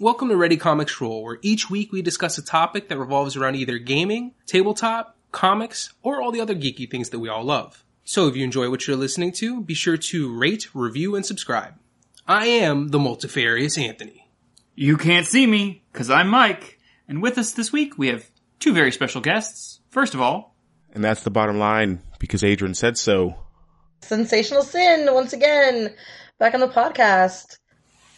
Welcome to Ready Comics Roll, where each week we discuss a topic that revolves around either gaming, tabletop, comics, or all the other geeky things that we all love. So if you enjoy what you're listening to, be sure to rate, review, and subscribe. I am the multifarious Anthony. You can't see me, because I'm Mike. And with us this week, we have two very special guests. First of all, And that's the bottom line because Adrian said so. Sensational Sin once again back on the podcast.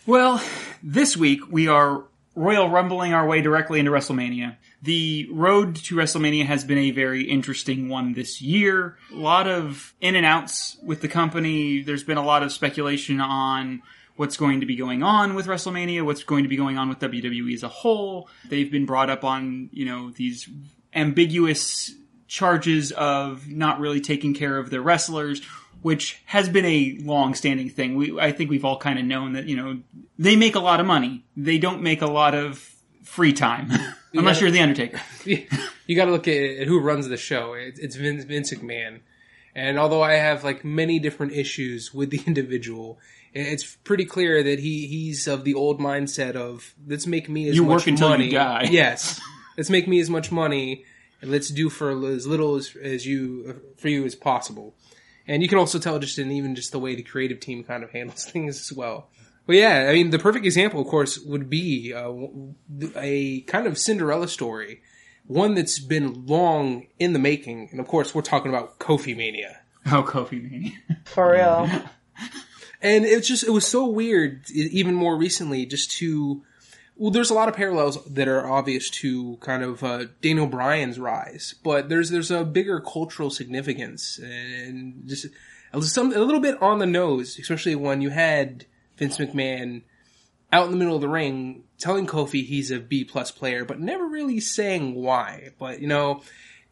Well, this week we are Royal Rumbling our way directly into WrestleMania. The road to WrestleMania has been a very interesting one this year. A lot of in and outs with the company. There's been a lot of speculation on what's going to be going on with WrestleMania, what's going to be going on with WWE as a whole. They've been brought up on, you know, these ambiguous charges of not really taking care of their wrestlers, which has been a long-standing thing. We, I think we've all kind of known that, you know, they make a lot of money. They don't make a lot of free time. Unless Yeah. you're the Undertaker. you got to look at who runs the show. It's, Vince, Vince McMahon. And although I have like many different issues with the individual, it's pretty clear that he he's of the old mindset of let's make me as You much work until you money. die. Yes, let's make me as much money, and let's do for as little as, as you for you as possible. And you can also tell just in even just the way the creative team kind of handles things as well. But yeah, I mean, the perfect example, of course, would be uh, a kind of Cinderella story, one that's been long in the making. And of course, we're talking about Kofi Mania. Oh, Kofi Mania. For real. And it's just, it was so weird, even more recently, just to, well, there's a lot of parallels that are obvious to kind of uh, Daniel Bryan's rise, but there's there's a bigger cultural significance and just a, some, a little bit on the nose, especially when you had Vince McMahon out in the middle of the ring telling Kofi he's a B plus player, but never really saying why. But you know,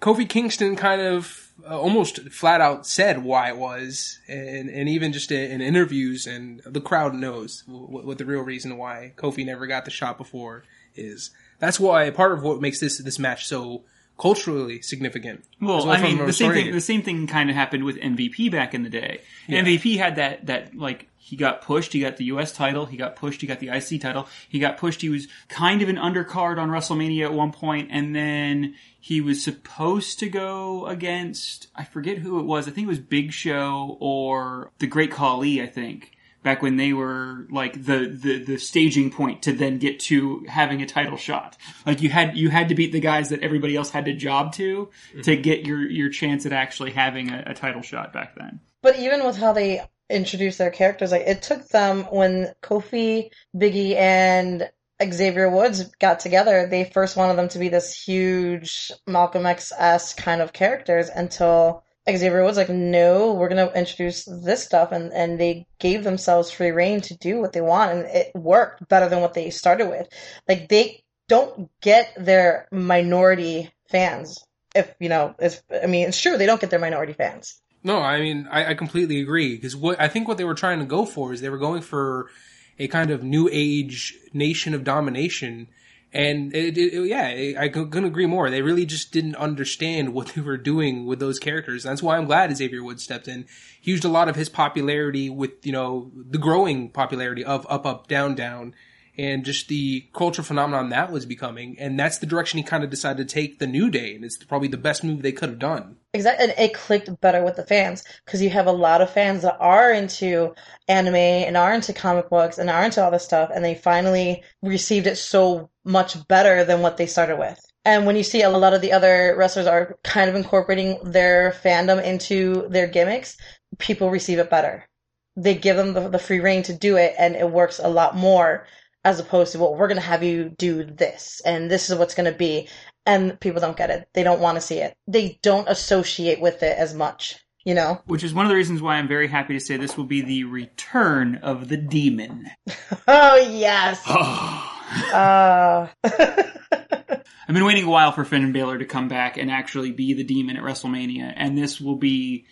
Kofi Kingston kind of Uh, almost flat out said why it was, and and even just in, in interviews, and the crowd knows what, what the real reason why Kofi never got the shot before is. That's why part of what makes this this match so culturally significant. Well, I mean, the same thing. The same thing kind of happened with MVP back in the day. MVP had that that like he got pushed. He got the U.S. title. He got pushed. He got the IC title. He got pushed. He was kind of an undercard on WrestleMania at one point, and then he was supposed to go against I forget who it was. I think it was Big Show or the Great Khali. I think back when they were like the, the the staging point to then get to having a title shot. Like you had you had to beat the guys that everybody else had to job to to mm-hmm. get your your chance at actually having a, a title shot back then. But even with how they introduced their characters, like it took them when Kofi, Biggie, and Xavier Woods got together, they first wanted them to be this huge Malcolm X esque kind of characters until Xavier Woods like, no, we're gonna introduce this stuff and, and they gave themselves free reign to do what they want and it worked better than what they started with. Like they don't get their minority fans. If you know, if I mean it's true, they don't get their minority fans. No, I mean I, I completely agree because what I think what they were trying to go for is they were going for a kind of new age nation of domination, and it, it, yeah, I couldn't agree more. They really just didn't understand what they were doing with those characters. That's why I'm glad Xavier Woods stepped in. He used a lot of his popularity with you know the growing popularity of Up Up Down Down. And just the cultural phenomenon that was becoming, and that's the direction he kind of decided to take the New Day, and it's probably the best move they could have done. Exactly, and it clicked better with the fans because you have a lot of fans that are into anime and are into comic books and are into all this stuff, and they finally received it so much better than what they started with. And when you see a lot of the other wrestlers are kind of incorporating their fandom into their gimmicks, people receive it better. They give them the, the free reign to do it, and it works a lot more as opposed to, well, we're going to have you do this, and this is what's going to be and people don't get it. They don't want to see it. They don't associate with it as much, you know? Which is one of the reasons why I'm very happy to say this will be the return of the demon. Oh, yes. uh, I've been waiting a while for Finn Balor to come back and actually be the demon at WrestleMania, and this will be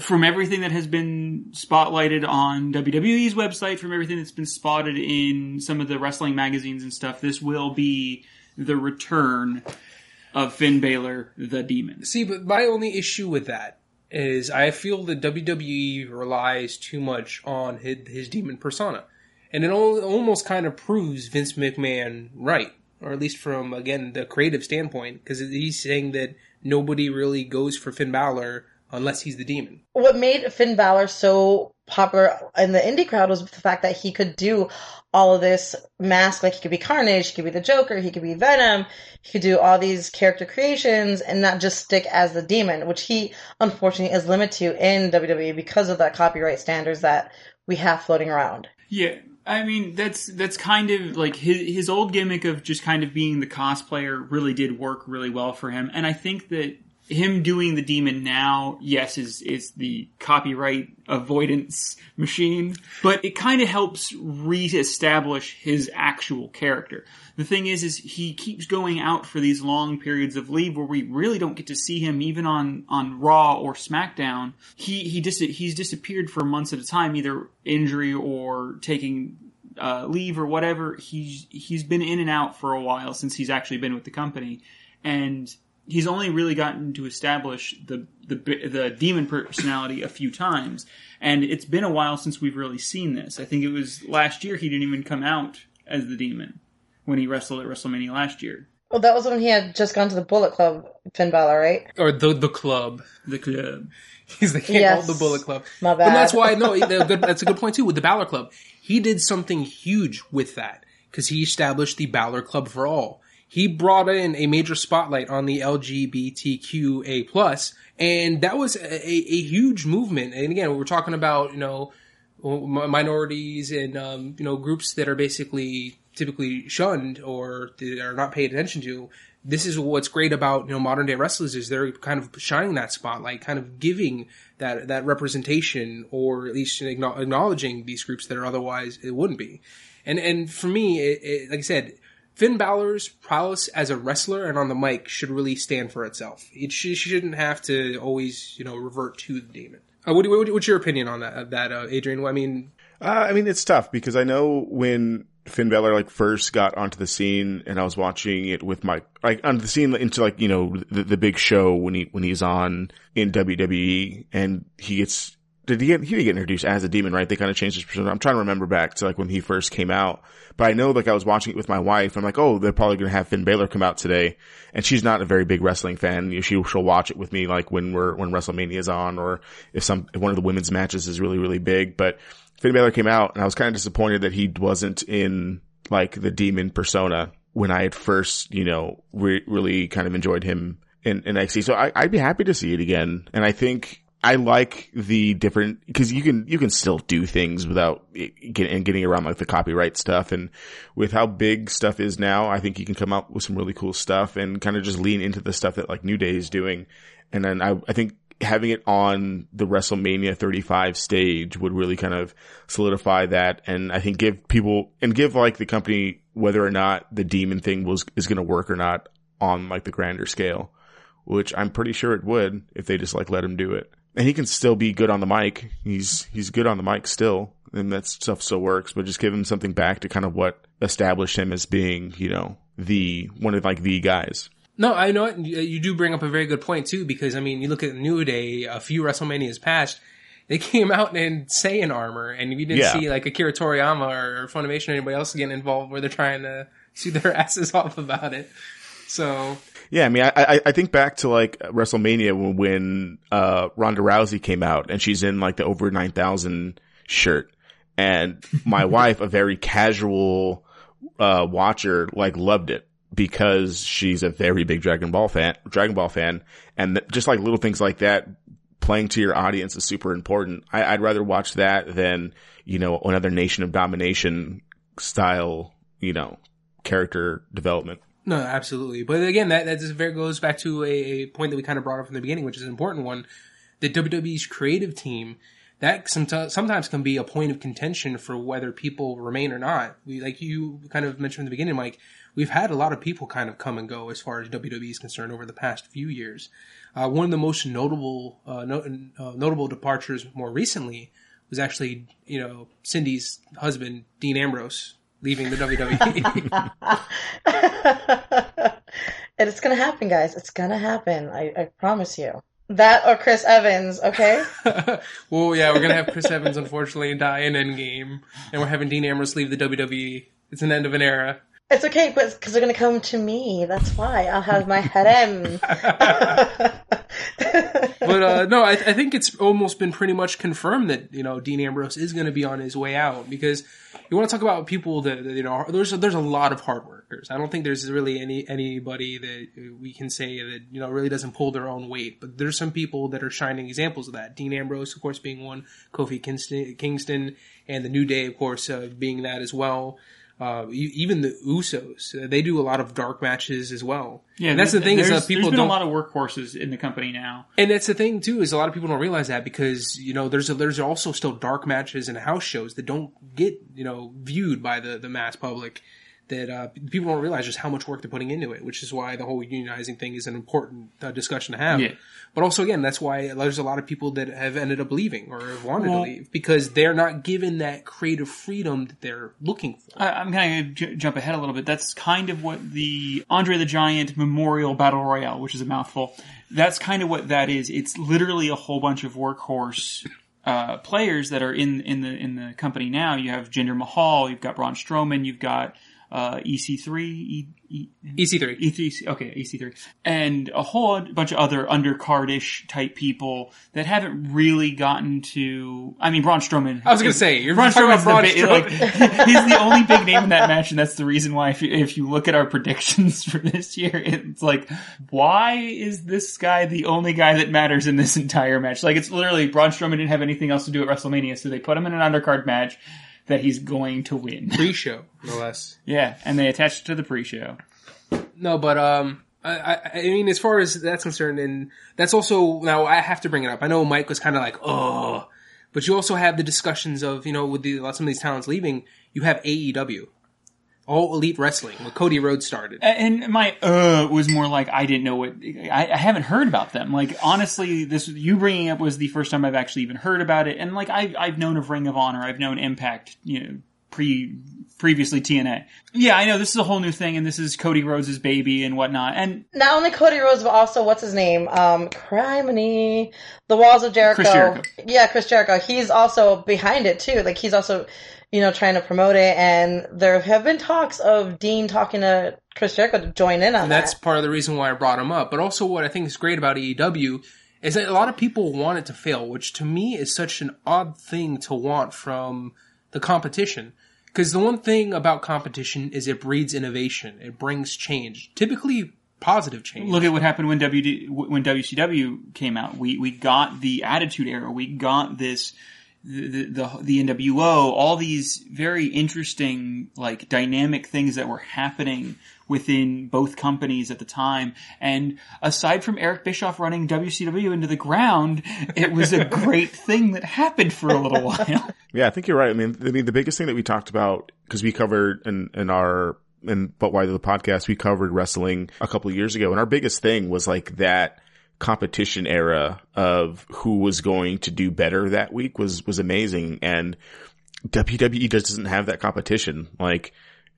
from everything that has been spotlighted on WWE's website, from everything that's been spotted in some of the wrestling magazines and stuff. This will be the return of Finn Balor, the demon. See, but my only issue with that is I feel that WWE relies too much on his, his demon persona. and it al- almost kind of proves Vince McMahon right, or at least from again the creative standpoint, because he's saying that nobody really goes for Finn Balor unless he's the demon. what made Finn Balor so popular in the indie crowd was the fact that he could do all of this mask, like he could be Carnage, he could be the Joker, he could be Venom, he could do all these character creations and not just stick as the demon, which he unfortunately is limited to in WWE because of the copyright standards that we have floating around. Yeah, I mean that's that's kind of like his his old gimmick of just kind of being the cosplayer really did work really well for him, and I think that him doing the demon now, yes, is is the copyright avoidance machine, but it kind of helps reestablish his actual character. The thing is, is he keeps going out for these long periods of leave where we really don't get to see him even on on Raw or SmackDown. He he dis- he's disappeared for months at a time, either injury or taking uh, leave or whatever. He's he's been in and out for a while since he's actually been with the company, and he's only really gotten to establish the the the demon personality a few times. And it's been a while since we've really seen this. I think it was last year he didn't even come out as the demon when he wrestled at WrestleMania last year. Well, that was when he had just gone to the Bullet Club, Finn Balor, right? Or the the club. The club. He's the can't Yes. hold the Bullet Club. My But that's why no, the that's a good point too with the Balor Club. He did something huge with that because he established the Balor Club for all. He brought in a major spotlight on the LGBTQA plus, and that was a, a, huge movement. And again, we're talking about you know minorities and um, you know groups that are basically typically shunned or that are not paid attention to. This is what's great about you know modern day wrestlers is they're kind of shining that spotlight, kind of giving that that representation or at least acknowledging these groups that are otherwise it wouldn't be. And and for me, it, it, like I said, Finn Balor's prowess as a wrestler and on the mic should really stand for itself. It sh- shouldn't have to always you know revert to the demon. Uh, what, what, what's your opinion on that, that uh, Adrian? I mean, Uh, I mean, it's tough because I know when Finn Balor like first got onto the scene, and I was watching it with my like onto the scene into like you know the, the big show when he when he's on in WWE, and he gets did he get he did get introduced as a demon, right? They kind of changed his persona. I'm trying to remember back to like when he first came out, but I know like I was watching it with my wife. I'm like, oh, they're probably gonna have Finn Balor come out today, and she's not a very big wrestling fan. She she'll watch it with me like when we're when WrestleMania is on, or if some if one of the women's matches is really really big, but. Finn Balor came out and I was kind of disappointed that he wasn't in like the demon persona when I had first, you know, re- really kind of enjoyed him in, in NXT. So I, I'd be happy to see it again. And I think I like the different, cause you can, you can still do things without get, and getting around like the copyright stuff. And with how big stuff is now, I think you can come out with some really cool stuff and kind of just lean into the stuff that like New Day is doing. And then I, I think having it on the WrestleMania 35 stage would really kind of solidify that and I think give people and give like the company whether or not the demon thing was is going to work or not on like the grander scale, which I'm pretty sure it would if they just like let him do it. And he can still be good on the mic. He's he's good on the mic still, and that stuff still works. But just give him something back to kind of what established him as being, you know, the one of like the guys. No, I know it. You do bring up a very good point too, because I mean, you look at New Day, a few WrestleManias past, they came out in Saiyan armor, and we didn't Yeah. see like Akira Toriyama or Funimation or anybody else getting involved where they're trying to see their asses off about it. So, Yeah, I mean, I, I, I think back to like WrestleMania when, when, uh, Ronda Rousey came out and she's in like the over 9000 shirt. And my wife, a very casual, uh, watcher, like loved it because she's a very big Dragon Ball fan, Dragon Ball fan. And th- just like little things like that, playing to your audience is super important. I, I'd rather watch that than, you know, another Nation of Domination style, you know, character development. No, absolutely. But again, that, that just very goes back to a, a point that we kind of brought up from the beginning, which is an important one. The WWE's creative team, that someti- sometimes can be a point of contention for whether people remain or not. We, like you kind of mentioned in the beginning, Mike, we've had a lot of people kind of come and go as far as WWE is concerned over the past few years. Uh, one of the most notable, uh, no, uh, notable departures more recently was actually, you know, Cindy's husband, Dean Ambrose, leaving the WWE. and it's gonna happen, guys. It's gonna happen. I, I promise you. That or Chris Evans, okay? well, yeah, we're gonna have Chris Evans unfortunately die in Endgame, and we're having Dean Ambrose leave the WWE. It's an end of an era. It's okay, but because they're gonna come to me. That's why I'll have my in. but uh, no, I, I, think it's almost been pretty much confirmed that you know Dean Ambrose is going to be on his way out because you want to talk about people that, that you know there's a, there's a lot of hard workers. I don't think there's really any anybody that we can say that you know really doesn't pull their own weight. But there's some people that are shining examples of that. Dean Ambrose, of course, being one. Kofi Kingston, Kingston and the New Day, of course, uh, being that as well. Uh, even the Usos, uh, they do a lot of dark matches as well. Yeah, and that's the thing is that people there's been don't. a lot of workhorses in the company now, and that's the thing too is a lot of people don't realize that because you know there's a, there's also still dark matches and house shows that don't get you know viewed by the the mass public that uh, people don't realize just how much work they're putting into it, which is why the whole unionizing thing is an important uh, discussion to have. Yeah. But also, again, that's why there's a lot of people that have ended up leaving or have wanted well, to leave because they're not given that creative freedom that they're looking for. I, am kind of j- jump ahead a little bit. That's kind of what the Andre the Giant Memorial Battle Royale, which is a mouthful, that's kind of what that is. It's literally a whole bunch of workhorse uh, players that are in in the in the company now. You have Jinder Mahal, you've got Braun Strowman, you've got uh, EC3, e, e, EC3, EC, okay, EC3, and a whole bunch of other undercardish type people that haven't really gotten to. I mean, Braun Strowman. I was going to say, you're Braun Strowman's Braun the, Strowman. like he's the only big name in that match, and that's the reason why. If you, if you look at our predictions for this year, it's like, why is this guy the only guy that matters in this entire match? Like, it's literally Braun Strowman didn't have anything else to do at WrestleMania, so they put him in an undercard match that he's going to win. Pre-show, no less. yeah, and they attached it to the pre-show. No, but um, I, I mean, as far as that's concerned, and that's also now I have to bring it up. I know Mike was kind of like, oh, but you also have the discussions of you know with the, some of these talents leaving, you have AEW. All Elite Wrestling, when Cody Rhodes started. And my uh was more like I didn't know what I, I, haven't heard about them. Like honestly, this you bringing up was the first time I've actually even heard about it. And like I I've known of Ring of Honor, I've known Impact, you know, pre previously TNA. Yeah, I know this is a whole new thing, and this is Cody Rhodes' baby and whatnot. And not only Cody Rhodes, but also what's his name? Um, Criminy, the Walls of Jericho. Chris Jericho. Yeah, Chris Jericho. He's also behind it too. Like he's also you know, trying to promote it. And there have been talks of Dean talking to Chris Jericho to join in on and that's part of the reason why I brought him up. But also, what I think is great about AEW is that a lot of people want it to fail, which to me is such an odd thing to want from the competition. Because the one thing about competition is it breeds innovation. It brings change. Typically positive change. Look at what happened when WD, when WCW came out. We we got the Attitude Era. We got this the, the, the NWO, all these very interesting, like dynamic things that were happening within both companies at the time. And aside from Eric Bischoff running WCW into the ground, it was a great thing that happened for a little while. Yeah, I think you're right. I mean, I mean, the biggest thing that we talked about, cause we covered in, in our, in But Why the podcast, we covered wrestling a couple of years ago. And our biggest thing was like that, competition era of who was going to do better that week was, was amazing. And WWE just doesn't have that competition. Like,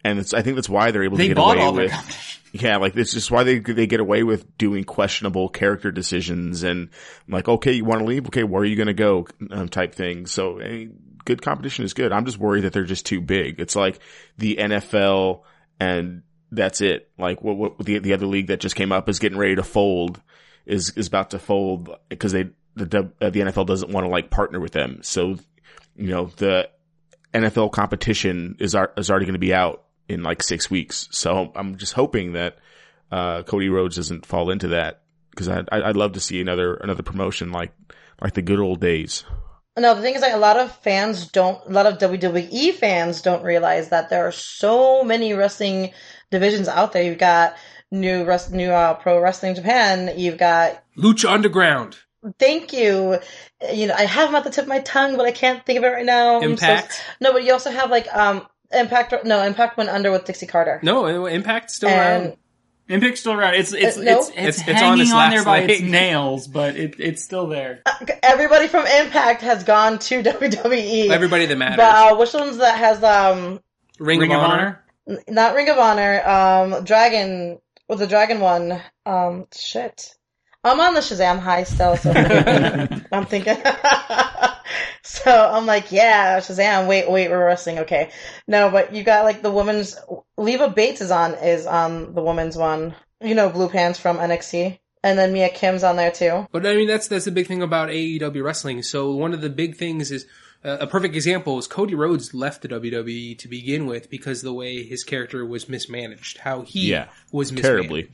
and it's, I think that's why they're able they to get away with, yeah, like it's just why they, they get away with doing questionable character decisions and like, okay, you want to leave? Okay, where are you going to go? Um, type thing. So, I mean, good competition is good. I'm just worried that they're just too big. It's like the NFL and that's it. Like what, what the, the other league that just came up is getting ready to fold is is about to fold because they the uh, the NFL doesn't want to like partner with them. So you know the NFL competition is are, is already going to be out in like six weeks. So I'm just hoping that uh, Cody Rhodes doesn't fall into that because I I'd love to see another another promotion like like the good old days. No, the thing is, like, a lot of fans don't, a lot of WWE fans don't realize that there are so many wrestling divisions out there. You've got new rest, new uh, pro wrestling Japan. You've got Lucha Underground. Thank you. You know, I have them at the tip of my tongue, but I can't think of it right now. Impact. So, no, but you also have like um Impact. No, Impact went under with Dixie Carter. No, Impact still and, around. Impact's still around. It's it's Uh, it's, no. it's, It's- it's hanging on on, there last by its nails, but it it's still there. Uh, Everybody from Impact has gone to WWE. Everybody that matters. But uh, which ones that has um Ring, Ring of Honor. n- not Ring of Honor um Dragon was the Dragon one um shit I'm on the Shazam high still, so I'm thinking. so I'm like, yeah, Shazam. Wait, wait, we're wrestling. Okay, no, but you got like the women's. Leva Bates is on is on the women's one. You know, Blue Pants from NXT, and then Mia Yim's on there too. But I mean, that's that's the big thing about AEW wrestling. So one of the big things is uh, a perfect example is Cody Rhodes left the WWE to begin with because the way his character was mismanaged, how he Yeah, was mismanaged terribly.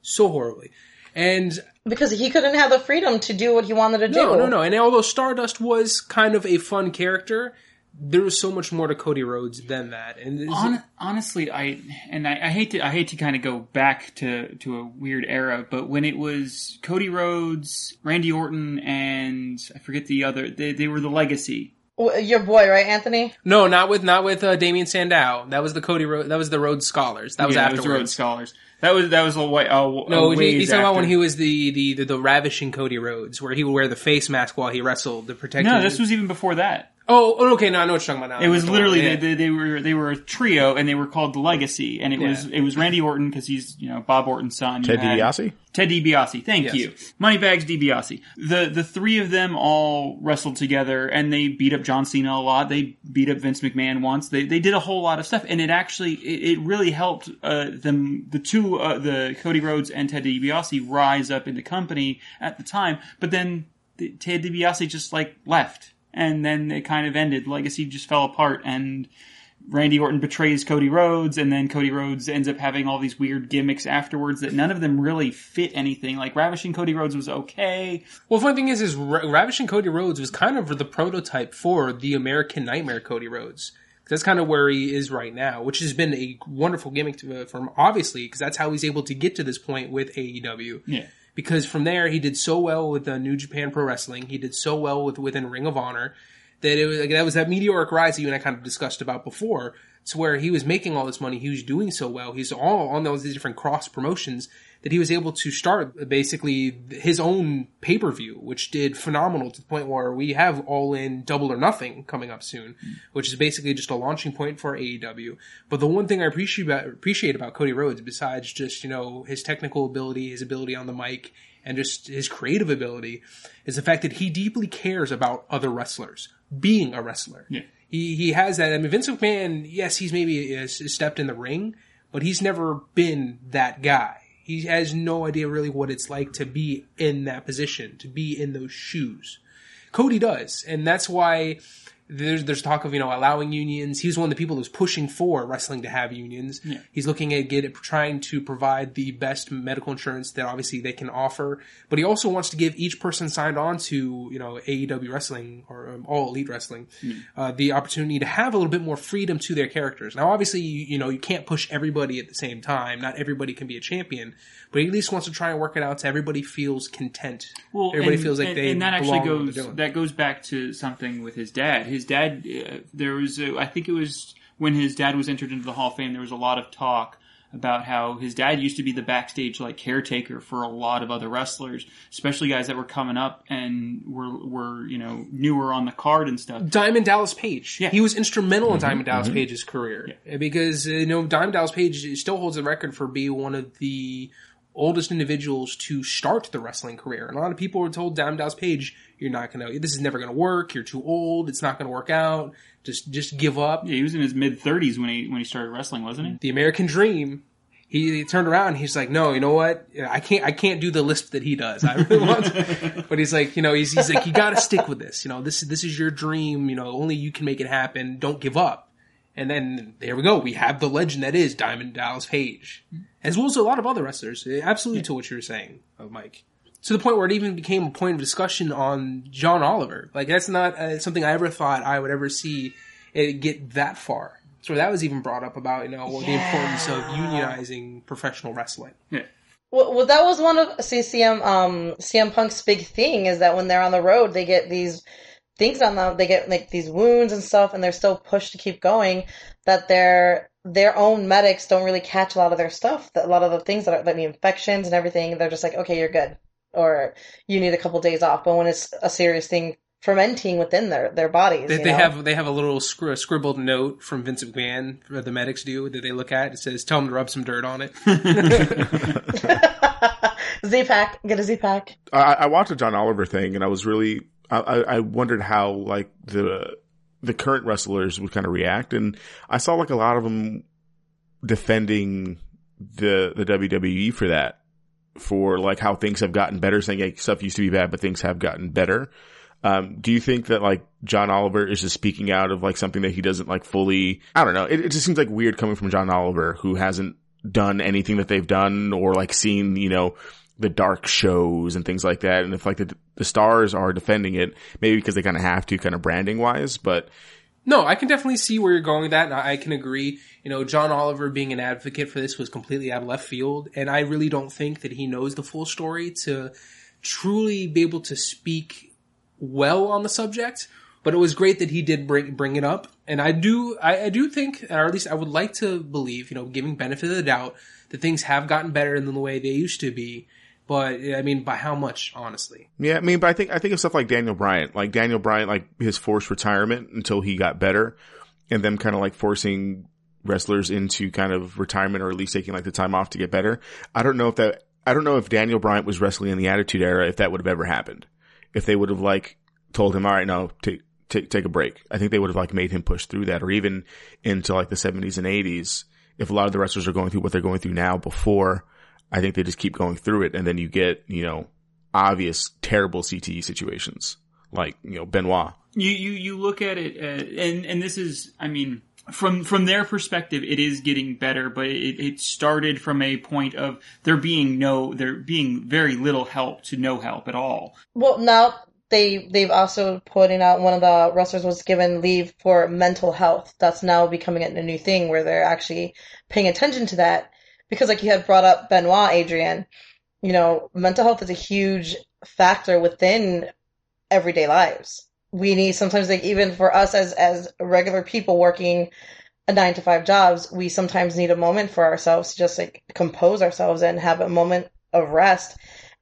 so horribly. And Because he couldn't have the freedom to do what he wanted to do. no, no, no. And although Stardust was kind of a fun character, there was so much more to Cody Rhodes than that. And it's- Hon- honestly, I and I, I hate to I hate to kind of go back to to a weird era, but when it was Cody Rhodes, Randy Orton, and I forget the other, they, they were the Legacy. W- Your boy, right, Anthony? no, not with not with uh, Damien Sandow. That was the Cody Rhodes. That was the Rhodes Scholars. That was yeah, that afterwards. was Rhodes Scholars. That was that was a way. Uh, No, a he, he's talking about when he was the, the, the, the ravishing Cody Rhodes, where he would wear the face mask while he wrestled to protect. No, his- this was even before that. Oh, oh, okay. No, I know what you're talking about now. It was literally yeah. they, they, they were they were a trio and they were called the Legacy and it was it was Randy Orton because he's you know Bob Orton's son. Ted You DiBiase? Ted DiBiase, thank Yes. you. Moneybags DiBiase. The the three of them all wrestled together and they beat up John Cena a lot. They beat up Vince McMahon once. They they did a whole lot of stuff and it actually it, it really helped uh, them the two uh, the Cody Rhodes and Ted DiBiase rise up in the company at the time. But then the, Ted DiBiase just like left and then it kind of ended. Legacy just fell apart and. Randy Orton betrays Cody Rhodes, and then Cody Rhodes ends up having all these weird gimmicks afterwards that none of them really fit anything. Like Ravishing Cody Rhodes was okay. Well, the funny thing is, is Ravishing Cody Rhodes was kind of the prototype for the American Nightmare Cody Rhodes. That's kind of where he is right now, which has been a wonderful gimmick to, uh, for him, obviously, because that's how he's able to get to this point with AEW. Yeah. Because from there, he did so well with uh, New Japan Pro Wrestling. He did so well with within Ring of Honor that it was like, that was that meteoric rise that you and I kind of discussed about before. To where he was making all this money, he was doing so well. He's all on those different cross promotions that he was able to start basically his own pay per view, which did phenomenal to the point where we have All In Double or Nothing coming up soon, which is basically just a launching point for AEW. But the one thing I appreciate about, appreciate about Cody Rhodes, besides just you know his technical ability, his ability on the mic, and just his creative ability, is the fact that he deeply cares about other wrestlers being a wrestler. Yeah. He he has that. I mean, Vince McMahon, yes, he's maybe uh, stepped in the ring, but he's never been that guy. He has no idea really what it's like to be in that position, to be in those shoes. Cody does, and that's why there's there's talk of you know allowing unions. He was one of the people who's pushing for wrestling to have unions. He's looking at get trying to provide the best medical insurance that obviously they can offer, but he also wants to give each person signed on to you know AEW wrestling or um, All Elite Wrestling uh, the opportunity to have a little bit more freedom to their characters. Now, obviously, you, you know you can't push everybody at the same time. Not everybody can be a champion, but he at least wants to try and work it out so everybody feels content. Well, everybody and, feels like and, they and that actually goes that goes back to something with his dad. His dad, uh, there was, a, I think it was when his dad was entered into the Hall of Fame. There was a lot of talk about how his dad used to be the backstage like caretaker for a lot of other wrestlers, especially guys that were coming up and were were you know newer on the card and stuff. Diamond Dallas Page. Yeah. He was instrumental in Diamond Dallas Page's career because uh, you know Diamond Dallas Page still holds the record for being one of the oldest individuals to start the wrestling career. And a lot of people were told Diamond Dallas Page, "You're not gonna. This is never gonna work. You're too old. It's not gonna work out. Just just give up." Yeah, he was in his mid thirties when he when he started wrestling, wasn't he? The American Dream. He, he turned around. and He's like, "No, you know what? I can't. I can't do the lisp that he does. I really want." to. But he's like, you know, he's, he's like, "You got to stick with this. You know, this this is your dream. You know, only you can make it happen. Don't give up." And then there we go. We have the legend that is Diamond Dallas Page, as well as a lot of other wrestlers. Absolutely to what you were saying, uh, Mike. To the point where it even became a point of discussion on John Oliver. Like that's not uh, something I ever thought I would ever see it get that far. So that was even brought up about you know the importance of unionizing professional wrestling. Yeah. Well, well, that was one of CCM um CM Punk's big thing is that when they're on the road, they get these things on them. They get like these wounds and stuff, and they're still pushed to keep going. That their their own medics don't really catch a lot of their stuff. That a lot of the things that are like the infections and everything, they're just like, okay, you're good, or you need a couple days off. But when it's a serious thing fermenting within their their bodies, They, you they know? have they have a little scri- scribbled note from Vince McMahon that the medics do that they look at. It says, "Tell them to rub some dirt on it." Z pack, get a Z pack. I, I watched a John Oliver thing, and I was really I, I I wondered how like the the current wrestlers would kind of react, and I saw like a lot of them defending the the WWE for that, for like how things have gotten better, saying like stuff used to be bad, but things have gotten better. Um, do you think that like John Oliver is just speaking out of like something that he doesn't like fully? I don't know. It, it just seems like weird coming from John Oliver, who hasn't done anything that they've done or like seen, you know, the dark shows and things like that. And if like the, the stars are defending it, maybe because they kind of have to kind of branding wise, but No, I can definitely see where you're going with that, and I can agree. You know, John Oliver being an advocate for this was completely out of left field, and I really don't think that he knows the full story to truly be able to speak well on the subject. But it was great that he did bring bring it up, and I do I, I do think, or at least I would like to believe, you know, giving benefit of the doubt, that things have gotten better than the way they used to be. But I mean, by how much, honestly? Yeah, I mean, but I think I think of stuff like Daniel Bryant, like Daniel Bryant, like his forced retirement until he got better, and them kind of like forcing wrestlers into kind of retirement or at least taking like the time off to get better. I don't know if that I don't know if Daniel Bryant was wrestling in the Attitude Era if that would have ever happened. If they would have like told him, all right, no, take take take a break. I think they would have like made him push through that, or even into like the seventies and eighties. If a lot of the wrestlers are going through what they're going through now before, I think they just keep going through it, and then you get you know obvious terrible CTE situations like you know Benoit. You you you look at it, uh, and and this is, I mean, from from their perspective, it is getting better, but it, it started from a point of there being no, there being very little help to no help at all. Well, now they they've also putting out one of the wrestlers was given leave for mental health. That's now becoming a new thing where they're actually paying attention to that because, like you had brought up Benoit, Adrian. You know, mental health is a huge factor within everyday lives. We need sometimes, like even for us as as regular people working a nine to five jobs, we sometimes need a moment for ourselves to just like compose ourselves and have a moment of rest.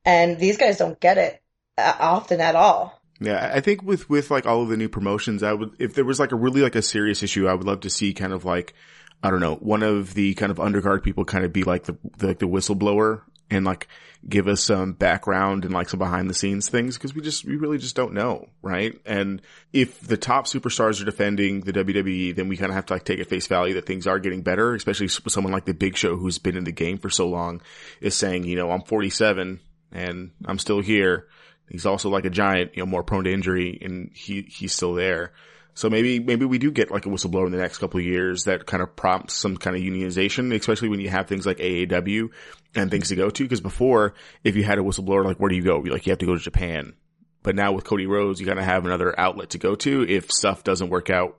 And these guys don't get it uh, often at all. Yeah, I think with with like all of the new promotions, I would if there was like a really like a serious issue, I would love to see kind of like I don't know one of the kind of undercard people kind of be like the, the like the whistleblower and like give us some background and like some behind the scenes things because we just we really just don't know, right? And if the top superstars are defending the WWE, then we kind of have to like take at face value that things are getting better, especially with someone like the Big Show who's been in the game for so long is saying, you know, I'm 47 and I'm still here. He's also like a giant, you know, more prone to injury and he, he's still there. So maybe, maybe we do get like a whistleblower in the next couple of years that kind of prompts some kind of unionization, especially when you have things like AEW and things to go to. Cause before, if you had a whistleblower, like where do you go? Like you have to go to Japan. But now with Cody Rhodes, you kind of have another outlet to go to if stuff doesn't work out.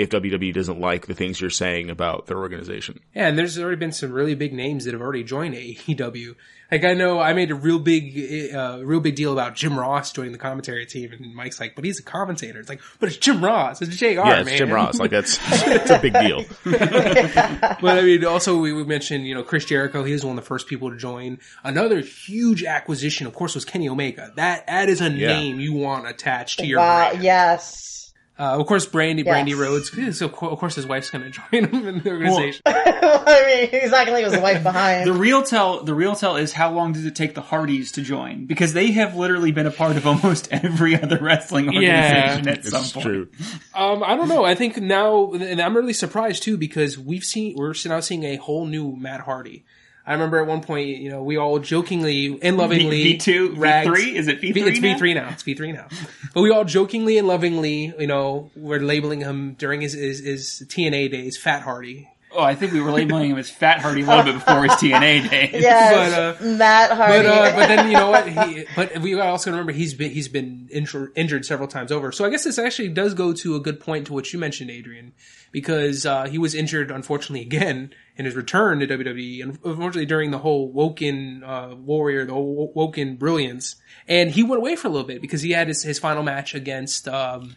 If WWE doesn't like the things you're saying about their organization. Yeah, and there's already been some really big names that have already joined AEW. Like I know I made a real big, uh, real big deal about Jim Ross joining the commentary team, and Mike's like, "But he's a commentator." It's like, "But it's Jim Ross. It's Jr. yeah, it's man." Jim Ross. Like that's, it's a big deal. but I mean, also we, we mentioned, you know, Chris Jericho. He was one of the first people to join. Another huge acquisition, of course, was Kenny Omega. That that is a Yeah. name you want attached to your Wow, brand. yes. Uh, of course, Brandi Brandi Yes. Rhodes. So of course, his wife's going to join him in the organization. I mean, he's not gonna leave his wife behind. The real tell, the real tell is how long does it take the Hardys to join? Because they have literally been a part of almost every other wrestling organization at some It's point. true. Um, I don't know. I think now, and I'm really surprised too because we've seen we're now seeing a whole new Matt Hardy. I remember at one point, you know, we all jokingly and lovingly V two, V three, is it V V- three? It's V three now. It's V three now. but we all jokingly and lovingly, you know, were labeling him during his his, his TNA days, Fat Hardy. Oh, I think we were labeling him as Fat Hardy a little bit before his TNA days. yes, but, uh, Matt Hardy. But uh, but then you know what? He, but we also remember he's been he's been injured, injured several times over. So I guess this actually does go to a good point to what you mentioned, Adrian, because uh, he was injured unfortunately again in his return to WWE, and unfortunately during the whole Woken uh, Warrior, the whole Woken Brilliance, and he went away for a little bit because he had his, his final match against um,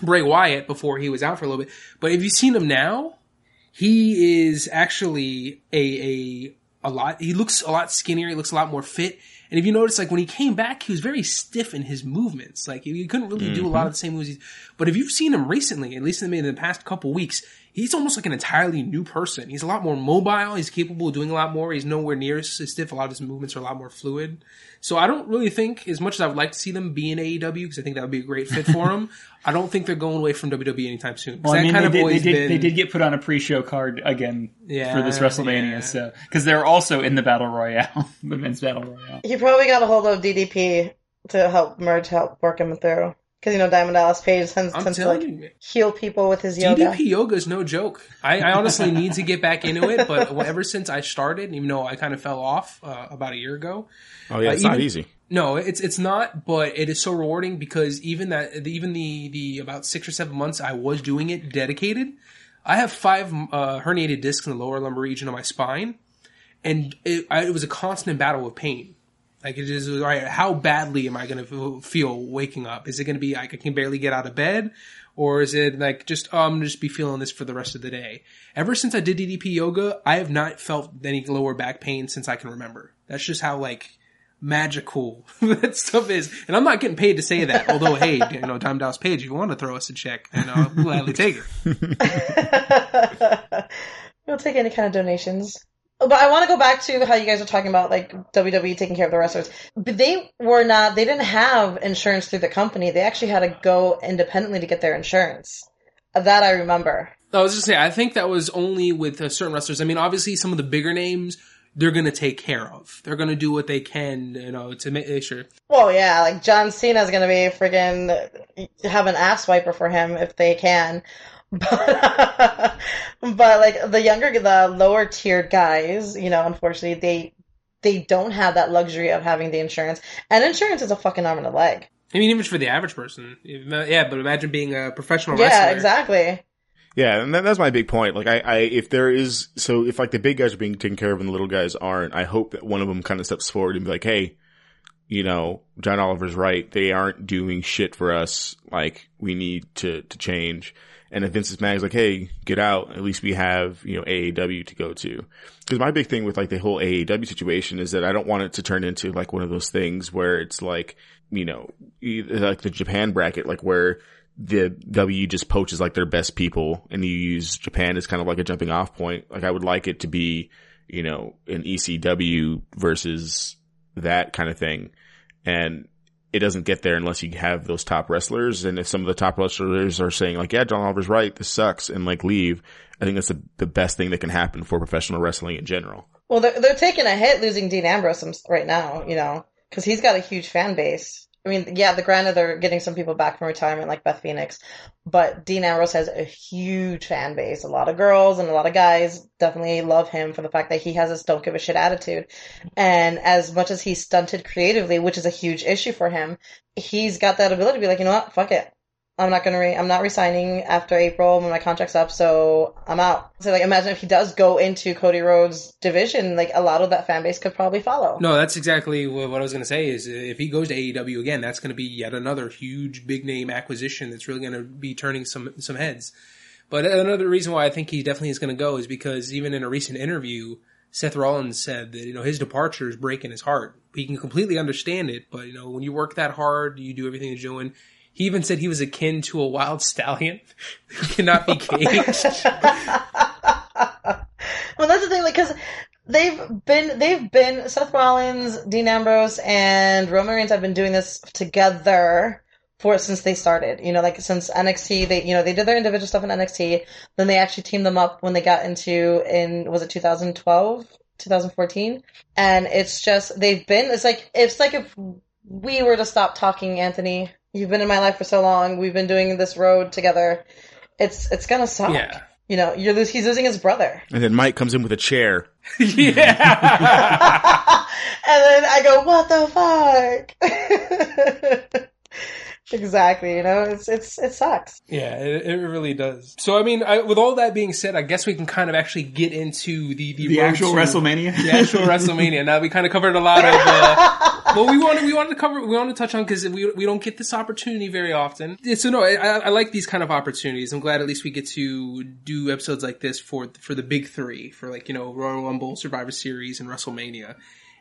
Bray Wyatt before he was out for a little bit. But have you've seen him now? He is actually a a a lot. He looks a lot skinnier. He looks a lot more fit, And if you notice, like when he came back, he was very stiff in his movements. Like he couldn't really do a lot of the same moves. But if you've seen him recently, at least in the past couple weeks, he's almost like an entirely new person. He's a lot more mobile. He's capable of doing a lot more. He's nowhere near as stiff. A lot of his movements are a lot more fluid. So I don't really think, as much as I would like to see them be in AEW, because I think that would be a great fit for them, I don't think they're going away from WWE anytime soon. Well, I that mean, kind they of did, they, always did, been. they did get put on a pre-show card again Yeah, for this WrestleMania, yeah. so because they're also in the Battle Royale, the men's Battle Royale. He probably got a hold of DDP to help merge, help work him through. Because you know Diamond Dallas Page tends, I'm tends to like you, heal people with his yoga. DDP yoga is no joke. I, I honestly need to get back into it, but ever since I started, even though I kind of fell off uh, about a year ago, Oh yeah, Uh, it's not easy. No, it's it's not, but it is so rewarding because even that even the the about six or seven months I was doing it dedicated, I have five uh, herniated discs in the lower lumbar region of my spine, and it, I, it was a constant battle with pain. Like it is, all right, how badly am I going to feel waking up? Is it going to be like I can barely get out of bed? Or is it like just, oh, I'm going to just be feeling this for the rest of the day? Ever since I did DDP yoga, I have not felt any lower back pain since I can remember. That's just how like magical that stuff is. And I'm not getting paid to say that. Although, hey, you know, Diamond Dallas Page, if you want to throw us a check, you know, I'll gladly take it. We'll take any kind of donations. But I want to go back to how you guys are talking about like WWE taking care of the wrestlers. But they were not, they didn't have insurance through the company. They actually had to go independently to get their insurance. That I remember. I was just saying, I think that was only with uh, certain wrestlers. I mean, obviously, some of the bigger names, they're going to take care of. They're going to do what they can, you know, to make sure. Well, yeah, like John Cena's gonna be freaking have an ass wiper for him if they can. But, but like the younger, the lower tiered guys, you know, unfortunately, they they don't have that luxury of having the insurance, and insurance is a fucking arm and a leg. I mean, even for the average person, yeah. But imagine being a professional Yeah, wrestler. exactly. Yeah, and that, that's my big point. Like, I, I, if there is, so if like the big guys are being taken care of and the little guys aren't, I hope that one of them kind of steps forward and be like, hey, you know, John Oliver's right. They aren't doing shit for us. Like, we need to, to change. And if Vince McMahon's like, hey, get out, at least we have, you know, AEW to go to. Cause my big thing with like the whole AEW situation is that I don't want it to turn into like one of those things where it's like, you know, like the Japan bracket, like where the W just poaches like their best people and you use Japan as kind of like a jumping off point. Like I would like it to be, you know, an ECW versus that kind of thing. And it doesn't get there unless you have those top wrestlers. And if some of the top wrestlers are saying like, yeah, John Oliver's right, this sucks and like leave, I think that's the, the best thing that can happen for professional wrestling in general. Well, they're, they're taking a hit losing Dean Ambrose right now, you know, because he's got a huge fan base. I mean, yeah, the granted they're getting some people back from retirement like Beth Phoenix, but Dean Ambrose has a huge fan base. A lot of girls and a lot of guys definitely love him for the fact that he has this don't give a shit attitude. And as much as he's stunted creatively, which is a huge issue for him, he's got that ability to be like, you know what, fuck it. I'm not gonna re- I'm not resigning after April when my contract's up, so I'm out. So like imagine if he does go into Cody Rhodes division, like a lot of that fan base could probably follow. No, that's exactly what I was going to say. Is if he goes to AEW again, that's going to be yet another huge big name acquisition that's really going to be turning some some heads. But another reason why I think he definitely is going to go is because even in a recent interview, Seth Rollins said that you know his departure is breaking his heart. He can completely understand it, but you know when you work that hard, you do everything you're doing. He even said he was akin to a wild stallion who cannot be caged. well, that's the thing, like, because they've been, they've been, Seth Rollins, Dean Ambrose, and Roman Reigns have been doing this together for since they started. You know, like since NXT, they, you know, they did their individual stuff in NXT, then they actually teamed them up when they got into, in, was it 2012? 2014 and it's just they've been it's like it's like if we were to stop talking anthony you've been in my life for so long we've been doing this road together it's it's gonna suck Yeah. you know, you're lose, he's losing his brother. And then Mike comes in with a chair. yeah. and then I go, what the fuck? exactly, you know, it's, it's, it sucks. Yeah, it, it really does. So, I mean, I, with all that being said, I guess we can kind of actually get into the the, The actual to- WrestleMania? the actual WrestleMania. Now we kind of covered a lot of. Uh, well, we wanted we wanted to cover we wanted to touch on because we we don't get this opportunity very often. So no, I, I I like these kind of opportunities. I'm glad at least we get to do episodes like this for for the big three for like you know Royal Rumble, Survivor Series, and WrestleMania.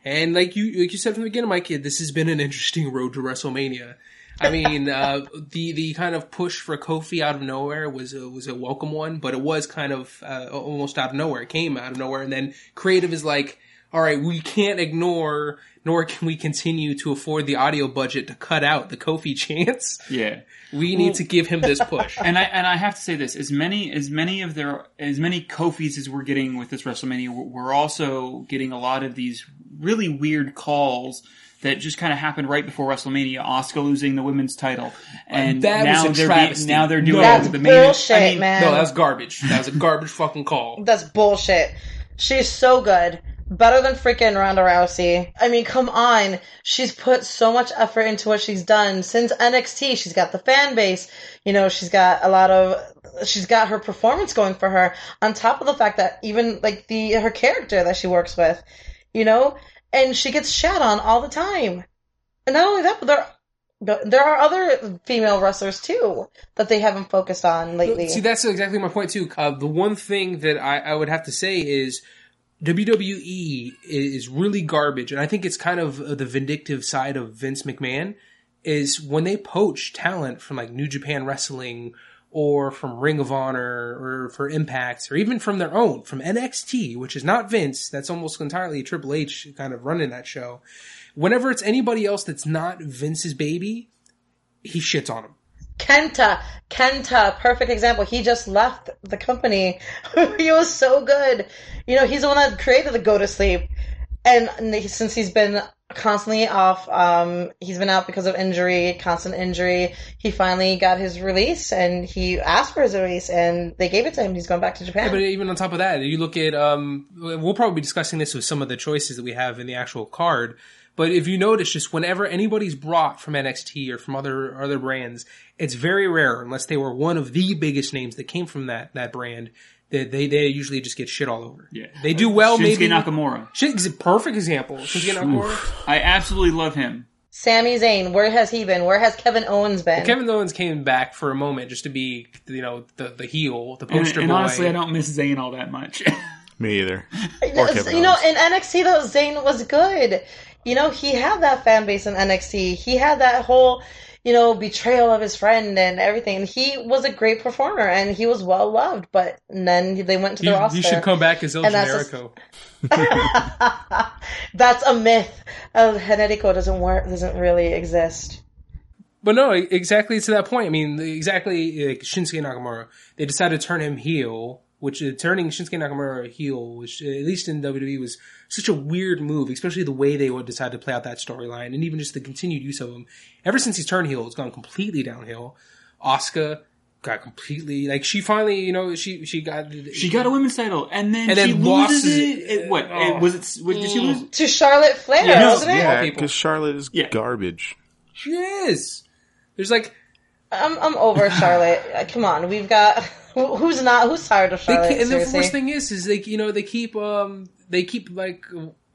And like you, like you said from the beginning, Mike, this has been an interesting road to WrestleMania. I mean, uh, the the kind of push for Kofi out of nowhere was a, was a welcome one, but it was kind of uh, almost out of nowhere. It came out of nowhere, and then creative is like, all right, we can't ignore, nor can we continue to afford the audio budget to cut out the Kofi chance. Yeah. We need to give him this push. and I and I have to say this: as many as many of their as many Kofis as we're getting with this WrestleMania, we're also getting a lot of these really weird calls that just kind of happened right before WrestleMania. Asuka losing the women's title, uh, and That was now a they're travesty. be- now they're doing That's the main. bullshit, I mean, man. no, that was garbage. That was a garbage fucking call. That's bullshit. She's so good. Better than freaking Ronda Rousey. I mean, come on. She's put so much effort into what she's done since NXT. She's got the fan base. You know, she's got a lot of, she's got her performance going for her on top of the fact that even like the, her character that she works with, you know, and she gets shat on all the time. And not only that, but there, there are other female wrestlers too that they haven't focused on lately. See, that's exactly my point too. Uh, the one thing that I, I would have to say is WWE is really garbage, and I think it's kind of uh, the vindictive side of Vince McMahon. Is when they poach talent from like New Japan Wrestling or from Ring of Honor or for Impacts or even from their own from NXT, which is not Vince. That's almost entirely Triple H kind of running that show. Whenever it's anybody else that's not Vince's baby, he shits on him. Kenta, Kenta, perfect example. He just left the company. he was so good. You know, he's the one that created the Go to Sleep, and since he's been constantly off, um, he's been out because of injury, constant injury. He finally got his release, and he asked for his release, and they gave it to him. He's going back to Japan. Yeah, but even on top of that, you look at um, we'll probably be discussing this with some of the choices that we have in the actual card. But if you notice, just whenever anybody's brought from NXT or from other other brands, it's very rare unless they were one of the biggest names that came from that that brand. That they they usually just get shit all over. Yeah. they do well. Shinsuke maybe Nakamura. Shin- is a perfect example. Shinsuke Nakamura. I absolutely love him. Sami Zayn, where has he been? Where has Kevin Owens been? Kevin Owens came back for a moment just to be, you know, the the heel, the And, poster and boy. honestly, I don't miss Zayn all that much. Me either. Or Kevin you know, Owens. in NXT though, Zayn was good. You know, he had that fan base in NXT. He had that whole, you know, betrayal of his friend and everything. And he was a great performer and he was well loved. But then they went to the He, roster. he should come back as El And that's just- Generico. That's a myth. El Generico doesn't work. Doesn't really exist. But no, exactly to that point. I mean, exactly like Shinsuke Nakamura. They decided to turn him heel, which uh, turning Shinsuke Nakamura heel, which uh, at least in WWE was such a weird move, especially the way they would decide to play out that storyline, and even just the continued use of him. Ever since he's turned heel, it's gone completely downhill. Asuka got completely like she finally, you know, she she got she got a women's title, and then And she then loses loses it. it. it- what Oh. it- was it? What, did she lose? To Charlotte Flair, Yeah, wasn't it? Yeah, people. because Charlotte is Yeah. garbage. she is. There's like I'm I'm over Charlotte. Uh, Come on, we've got who- who's not who's tired of They Charlotte. ke- and the seriously? worst thing is, is they you know they keep um they keep like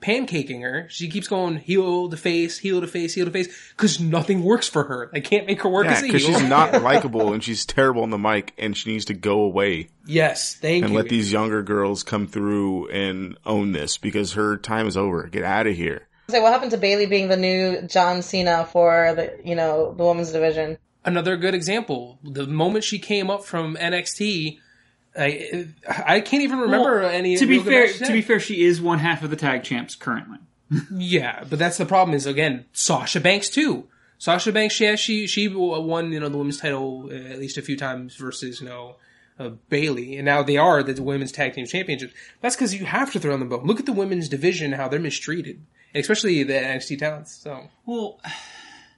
pancaking her. She keeps going heel to face, heel to face, heel to face because nothing works for her. They can't make her work Yeah, as a heel. because she's not likable and she's terrible on the mic and she needs to go away yes, thank and you. let these younger girls come through and own this because her time is over. Get out of here. Say, what happened to Bayley being the new John Cena for the you know the women's division? Another good example. The moment she came up from NXT, I I can't even remember Well, any. To be fair, to be fair, she is one half of the tag champs currently. Yeah, but that's the problem. Is again Sasha Banks too. Sasha Banks, yeah, she she won you know the women's title uh, at least a few times versus you know uh, Bayley, and now they are the women's tag team championships. That's because you have to throw them both. Look at the women's division, how they're mistreated, especially the NXT talents. So Well,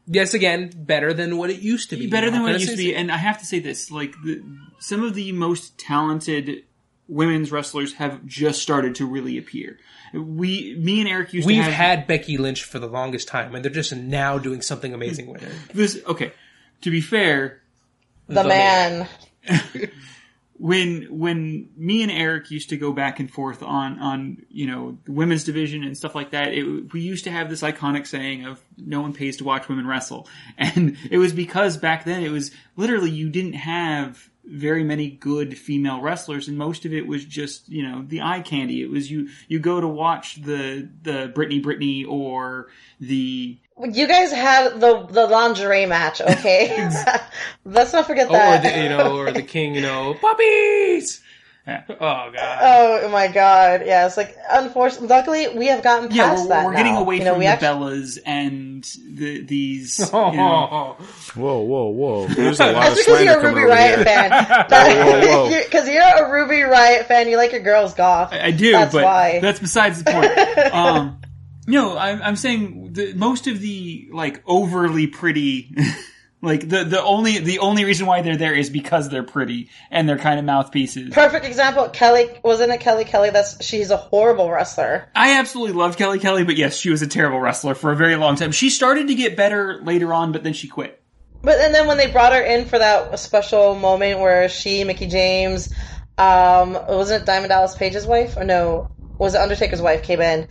yes, again, better than what it used to be. better than what it used to be. And I have to say this: like the, some of the most talented women's wrestlers have just started to really appear. We, me and Eric used We've to have had Becky Lynch for the longest time, and they're just now doing something amazing with her. this. Okay, to be fair, The, The man. when when me and Eric used to go back and forth on on you know the women's division and stuff like that, it, we used to have this iconic saying of "No one pays to watch women wrestle," and it was because back then it was literally you didn't have very many good female wrestlers, and most of it was just you know the eye candy. It was you you go to watch the the Britney Britney or the You guys had the the lingerie match, okay? Let's not forget Oh, or the, you know, or the king, you know, puppies. Yeah. Oh god. Oh my god, yeah. It's like unfortunately, luckily we have gotten past yeah we're, that. we're getting away you know, from we the actually, Bellas and the these you Oh, know, Whoa, whoa, whoa! There's a lot That's of because you're a Ruby Riott here. fan. Whoa, whoa. Because you're a Ruby Riott fan, you like your girls goth. I do, That's but why. that's besides the point. um, no, I'm, I'm saying the, most of the like overly pretty, like the the only the only reason why they're there is because they're pretty and they're kind of mouthpieces. Perfect example. Kelly wasn't it Kelly Kelly? That's she's a horrible wrestler. I absolutely loved Kelly Kelly, but yes, she was a terrible wrestler for a very long time. She started to get better later on, but then she quit. But and then when they brought her in for that special moment where she, Mickie James, um, wasn't it Diamond Dallas Page's wife or no? Was it Undertaker's wife came in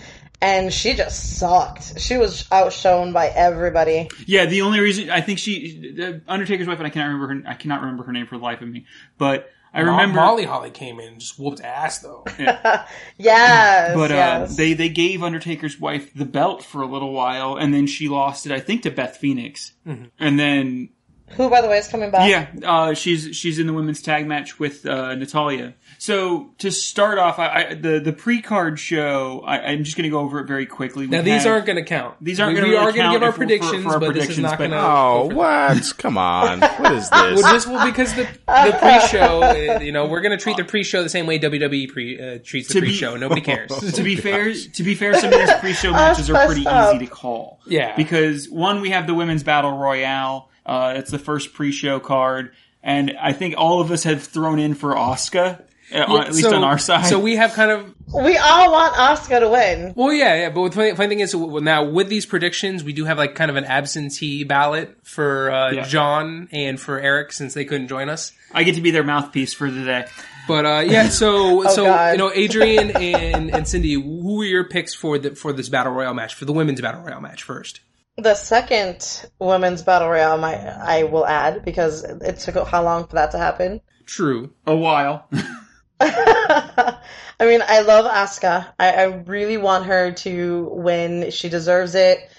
and she just sucked. She was outshone by everybody. Yeah, the only reason I think she, the Undertaker's wife, and I cannot remember her, I cannot remember her name for the life of me, but I remember. Molly Holly came in and just whooped ass though. Yes, But uh, yes. they they gave Undertaker's wife the belt for a little while, and then she lost it, I think, to Beth Phoenix, and then Who, by the way, is coming back. yeah, uh, she's she's in the women's tag match with uh, Natalya. So to start off, I, I, the the pre card show, I, I'm just going to go over it very quickly. We Now these have- aren't going to count. These aren't we, gonna we really are gonna give our if- for- for- predictions, our but this is predictions, not but- going to. Oh, what? Come on. What is this? Well, just well, because the the pre-show, uh, you know, we're going to treat the pre-show the same way WWE pre uh, treats the pre-show. Nobody cares. to be fair, to be fair, some of these pre-show matches are pretty up. easy to call. Yeah. because one, we have the women's battle royale. Uh, it's the first pre-show card, and I think all of us have thrown in for Asuka, uh, at least So- on our side. So we have kind of We all want Asuka to win. Well, yeah, yeah. But the funny, funny thing is, w- now with these predictions, we do have like kind of an absentee ballot for uh, Yeah. John and for Eric since they couldn't join us. I get to be their mouthpiece for the day. But uh, yeah, so so God. you know, Adrian and and Cindy, who are your picks for the for this battle royale match for the women's battle royale match first? The second women's battle royale, my I will add because it took how long for that to happen. True. A while. I mean, I love Asuka. I, I really want her to win. She deserves it.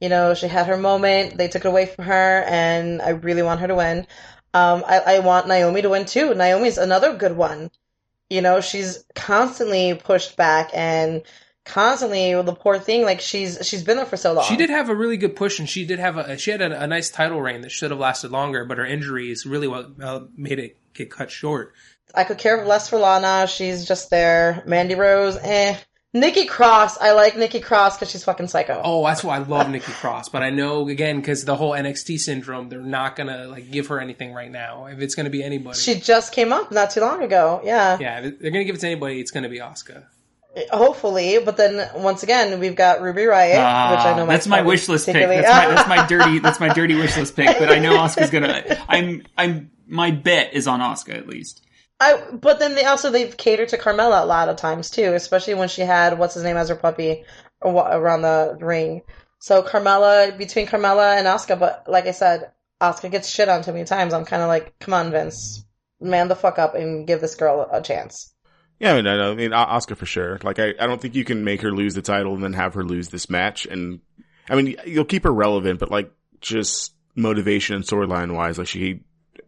You know, she had her moment. They took it away from her, and I really want her to win. Um, I, I want Naomi to win too. Naomi's another good one. You know, she's constantly pushed back and constantly the poor thing. Like she's she's been there for so long. She did have a really good push, and she did have a she had a, a nice title reign that should have lasted longer, but her injuries really well, uh, made it get cut short. I could care less for Lana. She's just there. Mandy Rose, eh. Nikki Cross. I like Nikki Cross because she's fucking psycho. Oh, that's why I love Nikki Cross. But I know again because the whole NXT syndrome, they're not gonna like give her anything right now. If it's gonna be anybody, She just came up not too long ago. Yeah. yeah, if they're gonna give it to anybody. It's gonna be Asuka. Hopefully, but then once again, we've got Ruby Riott, Ah, which I know that's my wish list pick. That's my, that's my dirty. That's my dirty wish list pick. But I know Asuka's gonna. I'm. I'm. My bet is on Asuka at least. I, but then they also they've catered to Carmella a lot of times too, especially when she had what's his name as her puppy around the ring. So Carmella between Carmella and Asuka, but like I said, Asuka gets shit on too many times. I'm kind of like, come on, Vince, man the fuck up and give this girl a chance. Yeah, I mean, I, I mean, Asuka for sure. Like, I, I don't think you can make her lose the title and then have her lose this match. And I mean, you'll keep her relevant, but like, just motivation and storyline wise, like she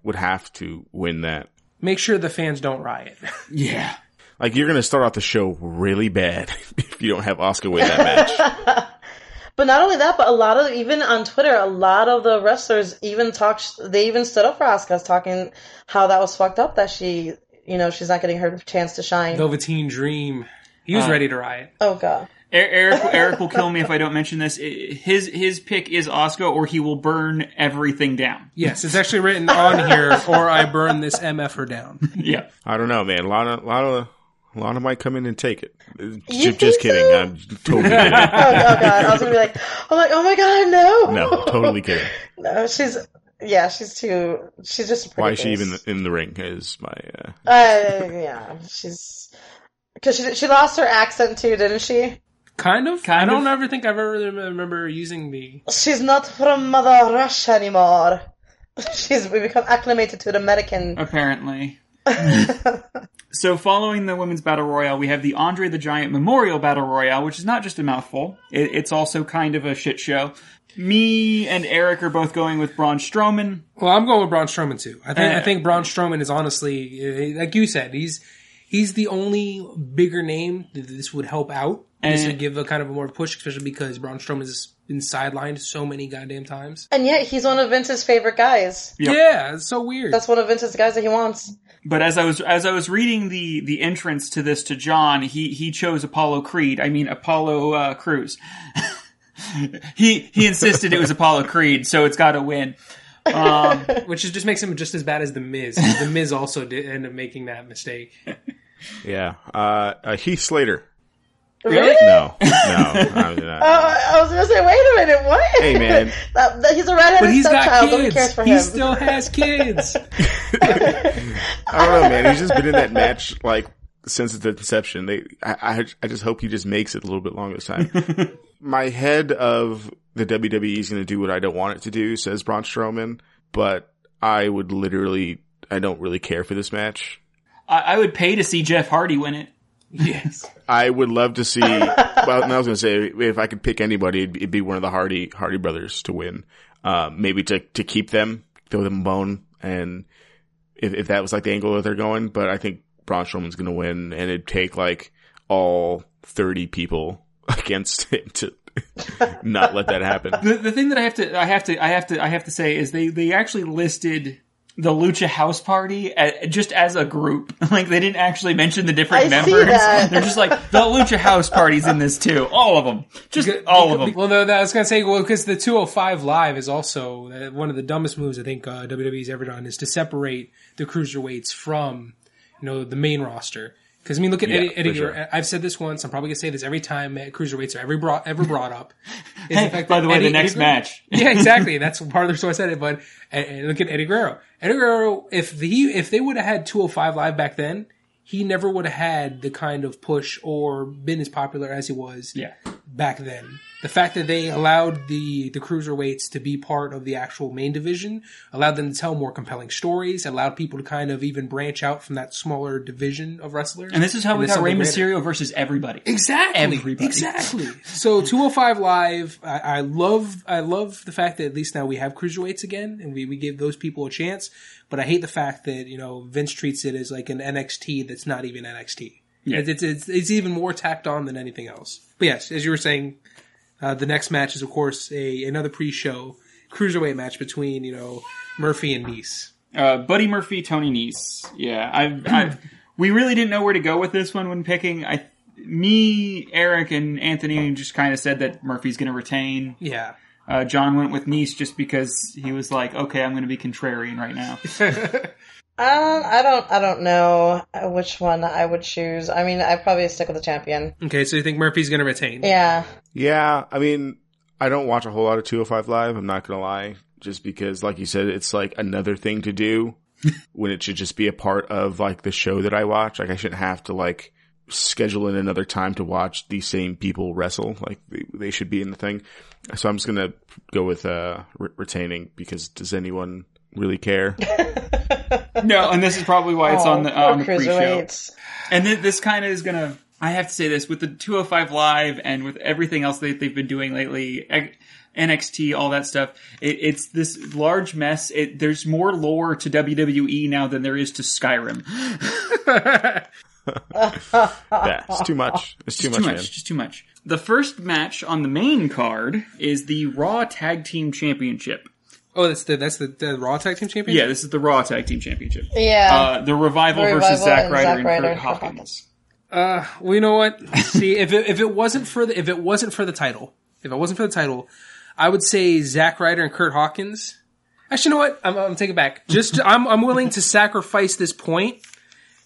would have to win that. Make sure the fans don't riot. Yeah. Like, you're gonna start off the show really bad if you don't have Asuka win that match. But not only that, but a lot of even on Twitter, a lot of the wrestlers even talked. They even stood up for Asuka, talking how that was fucked up that she, you know, she's not getting her chance to shine. Velveteen Dream, he was Uh, ready to riot. Oh god. Er- Eric. Eric will kill me if I don't mention this. His his pick is Asuka, or he will burn everything down. Yes, it's actually written on here, or I burn this MF her down. Yeah. I don't know, man. Lana, Lana, Lana might come in and take it. You J- think just kidding. so? I'm totally kidding. Oh, oh god. I was gonna be like, I'm like, oh my god, no. No, totally kidding. No, she's yeah, she's too. She's just. A pretty Why is she even in the ring? Is my uh, Uh, yeah, she's because she she lost her accent too, didn't she? Kind of. Kind I don't of. ever think I've ever remember using the. She's not from Mother Russia anymore. She's we become acclimated to the American. apparently. so, following the women's battle royale, we have the Andre the Giant Memorial Battle Royale, which is not just a mouthful; it, it's also kind of a shit show. Me and Eric are both going with Braun Strowman. Well, I'm going with Braun Strowman too. I think Uh, I think Braun Strowman is honestly, uh, like you said, he's he's the only bigger name that this would help out. This would give a kind of a more push, especially because Braun Strowman has been sidelined so many goddamn times. And yet he's one of Vince's favorite guys. Yep. Yeah, it's so weird. That's one of Vince's guys that he wants. But as I was as I was reading the the entrance to this to John, he he chose Apollo Creed. I mean Apollo uh, Crews. he he insisted it was Apollo Creed, so it's got to win. Um, which is, just makes him just as bad as the Miz. The Miz also did end up making that mistake. Yeah. Uh, uh, Heath Slater. Really? No, no, I'm not. Uh, I was gonna say, wait a minute, what? Hey, man. that, that- he's a redheaded But he's got stepchild. Nobody kids. cares for he him. still has kids. I don't know, man. He's just been in that match like since its inception. They, I, I, I just hope he just makes it a little bit longer this time. My head of the WWE is going to do what I don't want it to do, says Braun Strowman, but I would literally, I don't really care for this match. I, I would pay to see Jeff Hardy win it. yes. I would love to see. well, and I was going to say if I could pick anybody, it'd, it'd be one of the Hardy Hardy brothers to win. Uh, maybe to to keep them, throw them a bone, and if if that was like the angle that they're going. But I think Braun Strowman's going to win, and it'd take like all thirty people against him to not let that happen. The, the thing that I have to I have to I have to I have to say is they they actually listed the Lucha House Party a just as a group. Like they didn't actually mention the different I see members. that. They're just like the Lucha House Party's in this too. All of them. Just all of them. Well, no, no, I was gonna say, well, because the 205 Live is also uh, one of the dumbest moves I think uh, WWE's ever done is to separate the cruiserweights from, you know, the main roster. Because I mean, look at Yeah, Eddie. Eddie sure. Guerrero. I've said this once. I'm probably gonna say this every time uh, cruiserweights are ever brought ever brought up. is Hey, by that the way, Eddie- the next Eddie match. yeah, exactly. That's part of the reason I said it. But and, and look at Eddie Guerrero. Eddie Guerrero, if the if they would have had 205 live back then, he never would have had the kind of push or been as popular as he was Yeah. back then. The fact that they allowed the the cruiserweights to be part of the actual main division allowed them to tell more compelling stories, allowed people to kind of even branch out from that smaller division of wrestlers. And this is how we got Rey. Mysterio versus everybody. Exactly. Everybody. Exactly. So 205 Live, I, I love, I love the fact that at least now we have cruiserweights again, and we, we give those people a chance. But I hate the fact that you know Vince treats it as like an NXT that's not even NXT. Yeah. It's, it's, it's it's even more tacked on than anything else. But yes, as you were saying, uh, the next match is of course a another pre-show cruiserweight match between you know Murphy and Nese. Uh, Buddy Murphy, Tony Nese. Yeah, I've, I've, we really didn't know where to go with this one when picking. I, me, Eric, and Anthony just kind of said that Murphy's going to retain. Yeah. Uh, John went with Nese just because he was like, okay, I'm going to be contrarian right now. Um, I don't, I don't know which one I would choose. I mean, I'd probably stick with the champion. Okay, so you think Murphy's going to retain? Yeah. Yeah, I mean, I don't watch a whole lot of 205 Live. I'm not gonna lie, just because, like you said, it's like another thing to do when it should just be a part of like the show that I watch. Like I shouldn't have to like schedule in another time to watch these same people wrestle. Like they, they should be in the thing. So I'm just gonna go with uh re- retaining because does anyone really care? no, and this is probably why it's on the, Oh, on the um, pre-show. cruiserweights. And th- this kind of is gonna. I have to say this with the 205 Live and with everything else that they've been doing lately, X- NXT, all that stuff. It, it's this large mess. It, there's more lore to WWE now than there is to Skyrim. yeah, it's too much. It's too, much, too man. much, just too much. The first match on the main card is the Raw Tag Team Championship. Oh, that's the that's the, the Raw Tag Team Champion. Yeah, this is the Raw Tag Team Championship. Yeah. Uh, the Revival, The versus Revival Zack Ryder Zack and Ryder Kurt and Kurt Hawkins. Uh, well, you know what? See, if it, if it wasn't for the if it wasn't for the title, if it wasn't for the title, I would say Zack Ryder and Kurt Hawkins. Actually, you know what? I'm, I'm taking it back. Just I'm I'm willing to sacrifice this point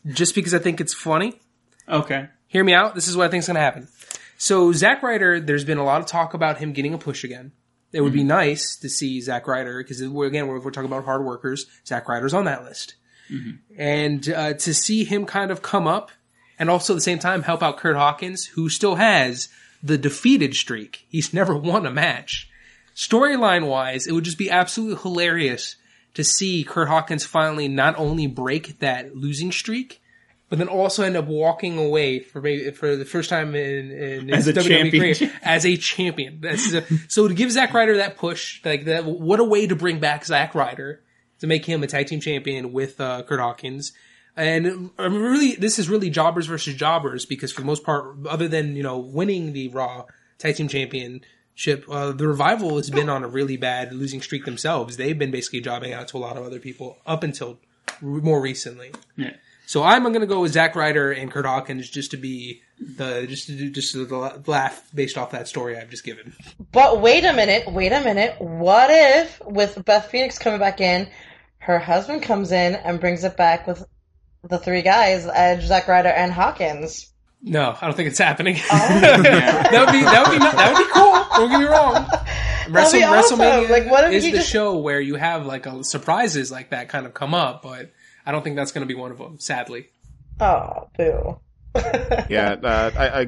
just because I think it's funny. Okay. Hear me out. This is what I think is going to happen. So Zack Ryder, there's been a lot of talk about him getting a push again. It would be nice to see Zack Ryder because again we're, we're talking about hard workers. Zack Ryder's on that list, and uh, to see him kind of come up and also at the same time help out Kurt Hawkins, who still has the defeated streak. He's never won a match. Storyline wise, it would just be absolutely hilarious to see Kurt Hawkins finally not only break that losing streak, but then also end up walking away for maybe for the first time in, in As his a WWE champion. career as a champion. That's a, so to give Zack Ryder that push, like that, what a way to bring back Zack Ryder to make him a tag team champion with uh, Kurt Hawkins. And I mean, really, this is really jobbers versus jobbers because for the most part, other than you know winning the Raw tag team championship, uh, the revival has been on a really bad losing streak themselves. They've been basically jobbing out to a lot of other people up until r- more recently. Yeah. So I'm going to go with Zack Ryder and Kurt Hawkins just to be the just to do just to laugh based off that story I've just given. But wait a minute, wait a minute. What if, with Beth Phoenix coming back in, her husband comes in and brings it back with the three guys, Edge, Zack Ryder, and Hawkins? No, I don't think it's happening. Yeah. Oh. that would be that would be that would be cool. Don't get me wrong. Wrestle, awesome. WrestleMania Like, what if is the just- show where you have like a, surprises like that kind of come up, but I don't think that's going to be one of them. Sadly, Oh, boo. Yeah, uh, I, I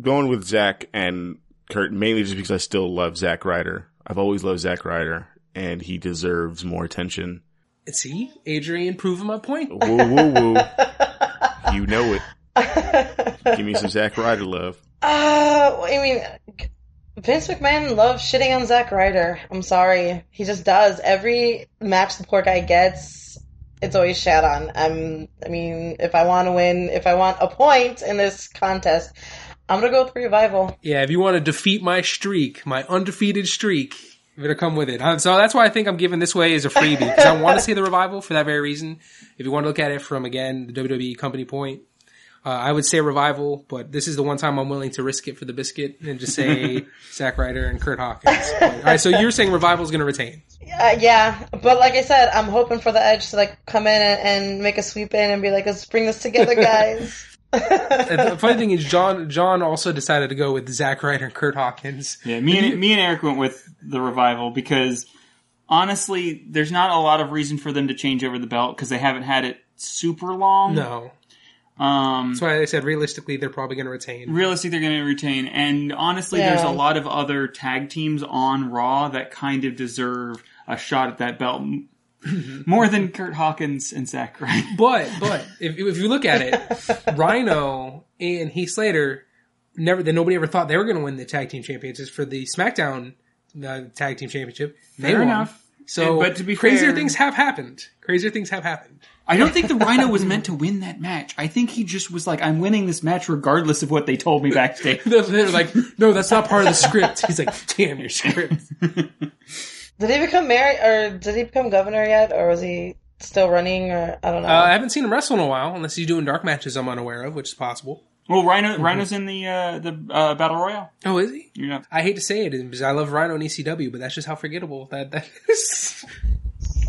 going with Zack and Kurt mainly just because I still love Zack Ryder. I've always loved Zack Ryder, and he deserves more attention. And see Adrian proving my point. Woo woo woo! you know it. Give me some Zack Ryder love. Uh, I mean, Vince McMahon loves shitting on Zack Ryder. I'm sorry. He just does. Every match the poor guy gets, it's always shat on. Um, I mean, if I want to win, if I want a point in this contest, I'm gonna go with Revival. Yeah, if you want to defeat my streak, my undefeated streak, you better come with it. So that's why I think I'm giving this way as a freebie because I want to see the revival for that very reason. If you want to look at it from again the WWE company point, uh, I would say revival, but this is the one time I'm willing to risk it for the biscuit and just say Zack Ryder and Kurt Hawkins. But, all right, so you're saying revival is going to retain? Uh, yeah, but like I said, I'm hoping for the Edge to like come in and, and make a sweep in and be like, let's bring this together, guys. The funny thing is, John John also decided to go with Zack Ryder and Kurt Hawkins. Yeah, me and me and Eric went with the revival because honestly, there's not a lot of reason for them to change over the belt because they haven't had it super long. No, Um, that's why I said realistically they're probably going to retain. realistically, they're going to retain. And honestly, Yeah. there's a lot of other tag teams on Raw that kind of deserve a shot at that belt more than Kurt Hawkins and Zack Ryder. But but if if you look at it, Rhyno and Heath Slater never that nobody ever thought they were going to win the tag team championships for the SmackDown uh, tag team championship. They Fair won. enough. So, But to be crazier fair- things have happened. Crazier things have happened. I don't think the Rhyno was meant to win that match. I think he just was like, I'm winning this match regardless of what they told me backstage. They're, they're like, no, that's not part of the script. He's like, damn your script. did he become mayor or did he become governor yet, or was he still running? Or I don't know. Uh, I haven't seen him wrestle in a while, unless he's doing dark matches I'm unaware of, which is possible. Well, Rhyno, Rhyno's in the uh, the uh, battle royale. Oh, is he? You know, I hate to say it because I love Rhyno and ECW, but that's just how forgettable that that is.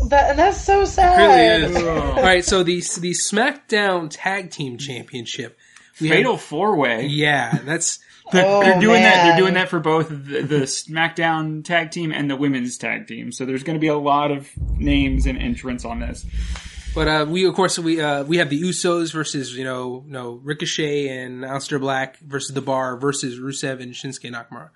that, and that's so sad. really is. All right, so the the SmackDown Tag Team Championship. We have- Fatal Four Way. yeah, that's They're, Oh, they're doing that. They're doing that for both the, the SmackDown tag team and the women's tag team. So there's going to be a lot of names and entrants on this. But uh, we, of course, we uh, we have the Usos versus you know, no Ricochet and Aleister Black versus the Bar versus Rusev and Shinsuke Nakamura,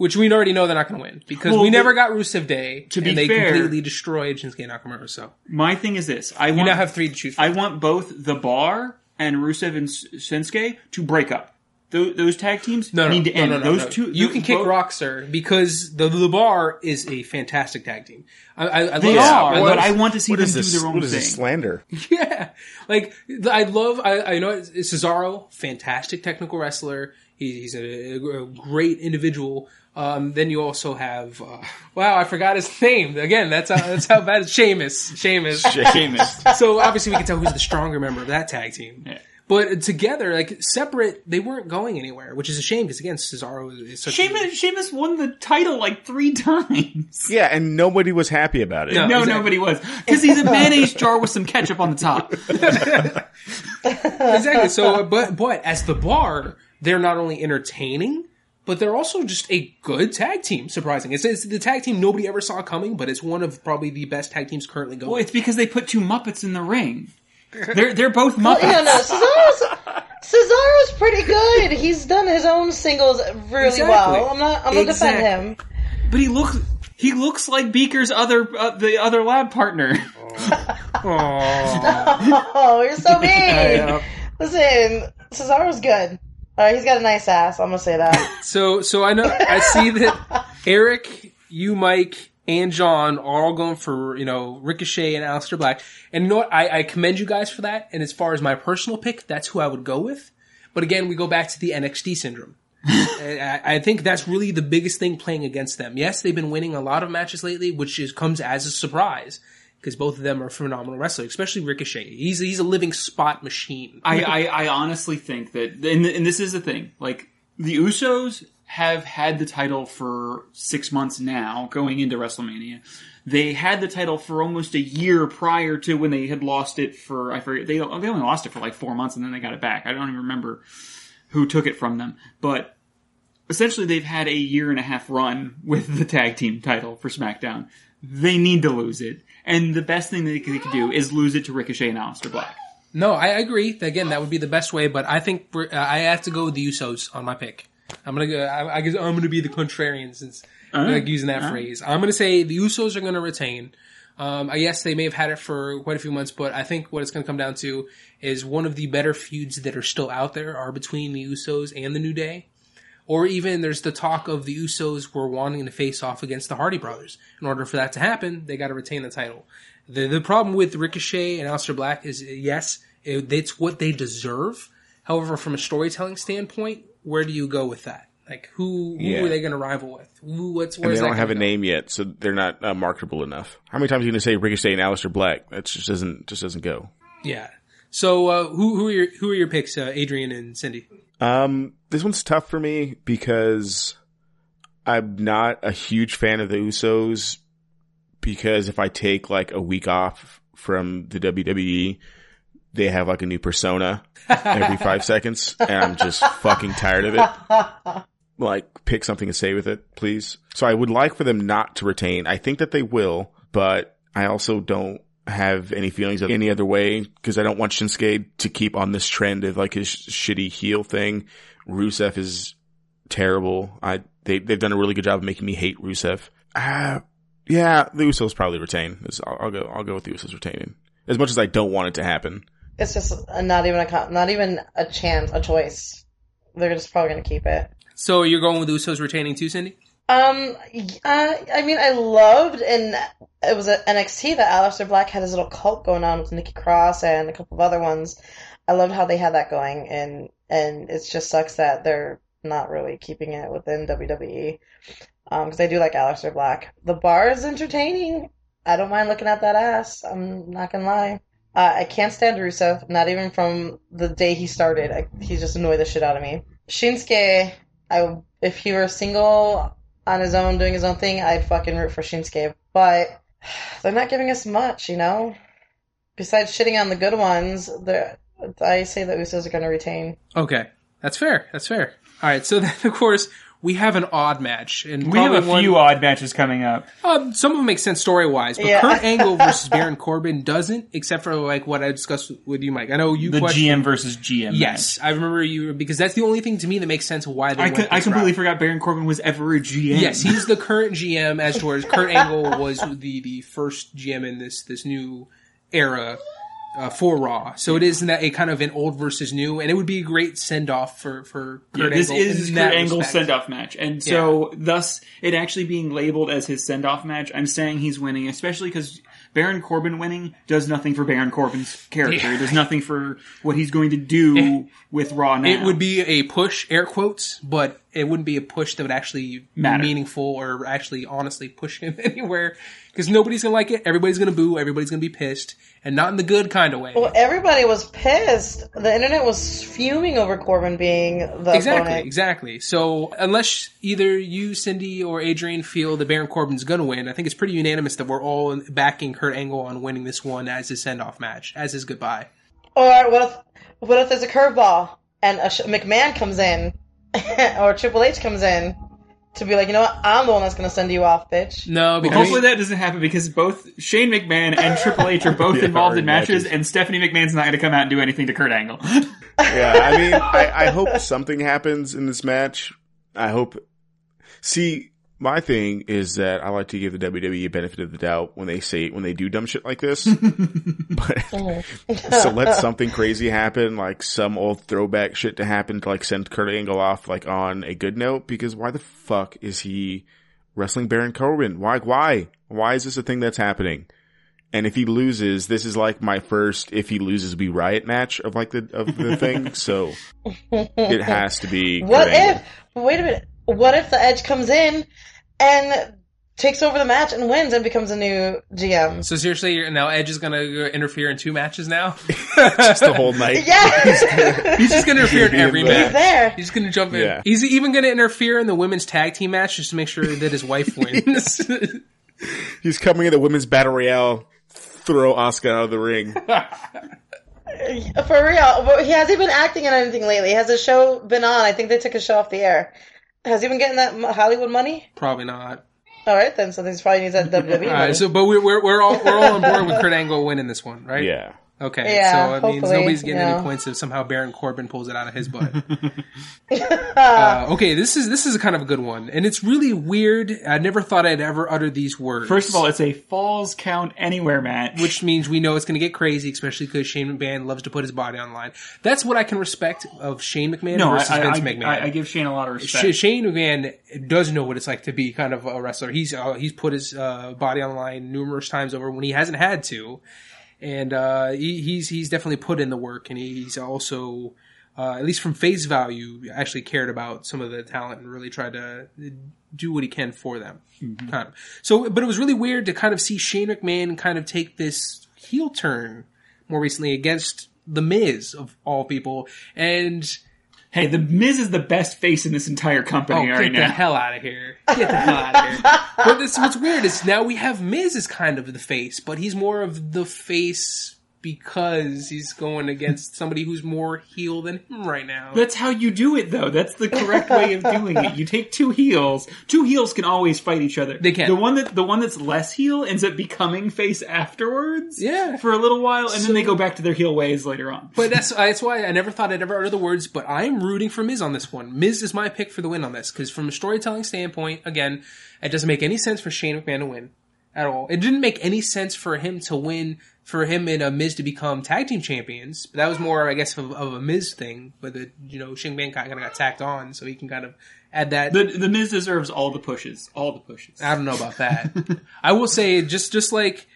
which we already know they're not going to win because Well, we never got Rusev Day, To be and they fair- completely destroyed Shinsuke Nakamura. So My thing is this: I you want now have three to choose. from. I want both the Bar and Rusev and S- Shinsuke to break up. Those, those tag teams no, no, need to no, end. no, no, those no. two, You those can kick both- rock, sir, because the the Bar is a fantastic tag team. I, I, I They love, are, I but I want to see them is do this? their own What is thing. this slander? Yeah, like I love. I, I know Cesaro, fantastic technical wrestler. He, he's a, a great individual. Um, then you also have uh, wow, I forgot his name again. That's how that's how bad. It's Sheamus. Sheamus. Sheamus. so obviously we can tell who's the stronger member of that tag team. Yeah. But together, like separate, they weren't going anywhere, which is a shame because again, Cesaro is, is such. a- Sheamus, Sheamus won the title like three times. Yeah, and nobody was happy about it. No. No, Exactly. nobody was because he's a mayonnaise jar with some ketchup on the top. exactly. So, uh, but but as the bar, they're not only entertaining, but they're also just a good tag team. Surprising, it's, it's the tag team nobody ever saw coming, but it's one of probably the best tag teams currently going. Well, it's because they put two Muppets in the ring. They're they're both Muppets. Yeah, no, Cesaro's, Cesaro's pretty good. He's done his own singles really Exactly. well. I'm not. I'm gonna Exactly. defend him. But he looks He looks like Beaker's other uh, the other lab partner. Aw. Oh, you're so mean. Listen, Cesaro's good. Uh, he's got a nice ass. I'm gonna say that. So, so I know I see that Eric, you, Mike, and John are all going for you know Ricochet and Aleister Black, and you know what? I, I commend you guys for that. And as far as my personal pick, that's who I would go with. But again, we go back to the NXT syndrome. I, I think that's really the biggest thing playing against them. Yes, they've been winning a lot of matches lately, which is comes as a surprise because both of them are phenomenal wrestlers, especially Ricochet. He's he's a living spot machine. I, I, I honestly think that, and, and this is the thing, like, the Usos have had the title for six months now, going into WrestleMania. They had the title for almost a year prior to when they had lost it for, I forget, they, they only lost it for like four months and then they got it back. I don't even remember who took it from them. But essentially they've had a year and a half run with the tag team title for SmackDown. They need to lose it. And the best thing that they could do is lose it to Ricochet and Aleister Black. No, I agree. Again, that would be the best way, but I think uh, I have to go with the Usos on my pick. I'm gonna go. I, I guess I'm gonna be the contrarian since I like using that phrase. I'm gonna say the Usos are gonna retain. Um, I guess they may have had it for quite a few months, but I think what it's gonna come down to is one of the better feuds that are still out there are between the Usos and the New Day. Or even there's the talk of the Usos were wanting to face off against the Hardy Brothers. In order for that to happen, they got to retain the title. The the problem with Ricochet and Aleister Black is yes, it, it's what they deserve. However, from a storytelling standpoint, where do you go with that? Like who who Yeah. are they going to rival with? Who what's And they don't have a go? name yet, so they're not uh, marketable enough. How many times are you going to say Ricochet and Aleister Black? That just doesn't just doesn't go. Yeah. So uh, who who are your who are your picks, uh, Adrian and Cindy? Um, this one's tough for me because I'm not a huge fan of the Usos. Because if I take like a week off from the WWE, they have like a new persona every five seconds, and I'm just fucking tired of it. Like, pick something to say with it, please. So I would like for them not to retain. I think that they will, but I also don't have any feelings of any other way because I don't want Shinsuke to keep on this trend of like his shitty heel thing. Rusev is terrible. I they they've done a really good job of making me hate Rusev. Uh, yeah, the Usos probably retain. This- I'll, I'll go. I'll go with the Usos retaining. As much as I don't want it to happen. It's just not even a con- not even a chance, a choice. They're just probably gonna keep it. So you're going with Usos retaining too, Cindy? Um, uh, I mean, I loved, and it was at NXT that Aleister Black had his little cult going on with Nikki Cross and a couple of other ones. I loved how they had that going, and and it just sucks that they're not really keeping it within WWE. Um, because I do like Aleister Black. The bar is entertaining. I don't mind looking at that ass. I'm not gonna lie. Uh, I can't stand Rusev, not even from the day he started. I, he just annoyed the shit out of me. Shinsuke, I if he were single on his own doing his own thing, I'd fucking root for Shinsuke. But they're not giving us much, you know. Besides shitting on the good ones, I say the Usos are going to retain. Okay, that's fair. That's fair. All right. So then, of course, we have an odd match, and We have a one- few odd matches coming up. Um, some of them make sense story wise, but Yeah. Kurt Angle versus Baron Corbin doesn't, except for like what I discussed with you, Mike. I know you. The questioned- GM versus GM. Yes, I remember you because that's the only thing to me that makes sense of why they. I, went co- I completely route. forgot Baron Corbin was ever a GM. Yes, he's the current GM. As towards Kurt Angle was the the first GM in this this new era uh, for Raw. So it is that a kind of an old versus new, and it would be a great send off for for Yeah, Kurt this Angle. is in Kurt Angle send off match. And so, thus, it actually being labeled as his send off match, I'm saying he's winning, especially because Baron Corbin winning does nothing for Baron Corbin's character. Yeah. It does nothing for what he's going to do with Raw now. It would be a push, air quotes, but it wouldn't be a push that would actually Matter. be meaningful or actually honestly push him anywhere. Because nobody's gonna like it. Everybody's gonna boo. Everybody's gonna be pissed, and not in the good kind of way. Well, everybody was pissed. The internet was fuming over Corbin being the exactly, opponent. exactly. So unless either you, Cindy, or Adrian feel that Baron Corbin's gonna win, I think it's pretty unanimous that we're all backing Kurt Angle on winning this one as his send-off match, as his goodbye. Or what if what if there's a curveball and a sh- McMahon comes in or Triple H comes in to be like, you know what? I'm the one that's going to send you off, bitch. No, because Hopefully that doesn't happen because both Shane McMahon and Triple H are both Yeah, involved in matches, matches. and Stephanie McMahon's not going to come out and do anything to Kurt Angle. Yeah, I mean, I, I hope something happens in this match. I hope. See, my thing is that I like to give the WWE a benefit of the doubt when they say when they do dumb shit like this. but so let something crazy happen, like some old throwback shit to happen to like send Kurt Angle off like on a good note. Because why the fuck is he wrestling Baron Corbin? Why? Why? Why is this a thing that's happening? And if he loses, this is like my first if he loses we riot match of like the of the thing. So it has to be. What if? Wait a minute. What if the Edge comes in and takes over the match and wins and becomes a new GM? So seriously, you're- now Edge is going to interfere in two matches now. just the whole night? Yeah, He's just going to interfere in every He's he's match. there. He's going to jump in. Yeah. He's even going to interfere in the women's tag team match just to make sure that his wife wins. He's coming in the women's battle royale, throw Asuka out of the ring. For real. But he hasn't been acting in anything lately. Has his show been on? I think they took his show off the air. Has he been getting that Hollywood money? Probably not. All right, then. So he's probably needs that WWE All money. so but we're we're, we're all we're all on board with Kurt Angle winning this one, right? Yeah. Okay. Yeah, so it means nobody's getting you any points if somehow Baron Corbin pulls it out of his butt. uh, okay, this is this is a kind of a good one, and it's really weird. I never thought I'd ever utter these words. First of all, it's a falls count anywhere match. which means we know it's going to get crazy, especially because Shane McMahon loves to put his body online. That's what I can respect of Shane McMahon no, I, versus I, Vince I, McMahon. I, I give Shane a lot of respect. Sh- Shane McMahon does know what it's like to be kind of a wrestler. He's uh, he's put his uh, body online numerous times over when he hasn't had to, and uh, he, he's he's definitely put in the work, and he's also. Uh, at least from face value, actually cared about some of the talent and really tried to do what he can for them. Kind of. So, but it was really weird to kind of see Shane McMahon kind of take this heel turn more recently against the Miz of all people, and hey, the Miz is the best face in this entire company Oh, right get the now. hell out of here! Get the hell out of here! But this, what's weird is now we have Miz as kind of the face, but he's more of the face because he's going against somebody who's more heel than him right now. That's how you do it, though. That's the correct way of doing it. You take two heels. Two heels can always fight each other. They can. The one that the one that's less heel ends up becoming face afterwards. Yeah. for a little while, and So- then they go back to their heel ways later on. But that's that's why I never thought I'd ever utter the words. But I'm rooting for Miz on this one. Miz is my pick for the win on this because from a storytelling standpoint, again, it doesn't make any sense for Shane McMahon to win at all. It didn't make any sense for him to win for him and uh, Miz to become tag team champions. But that was more, I guess, of, of a Miz thing. But the you know Shane McMahon kind of got tacked on, so he can kind of add that. The the Miz deserves all the pushes. All the pushes. I don't know about that. I will say just just like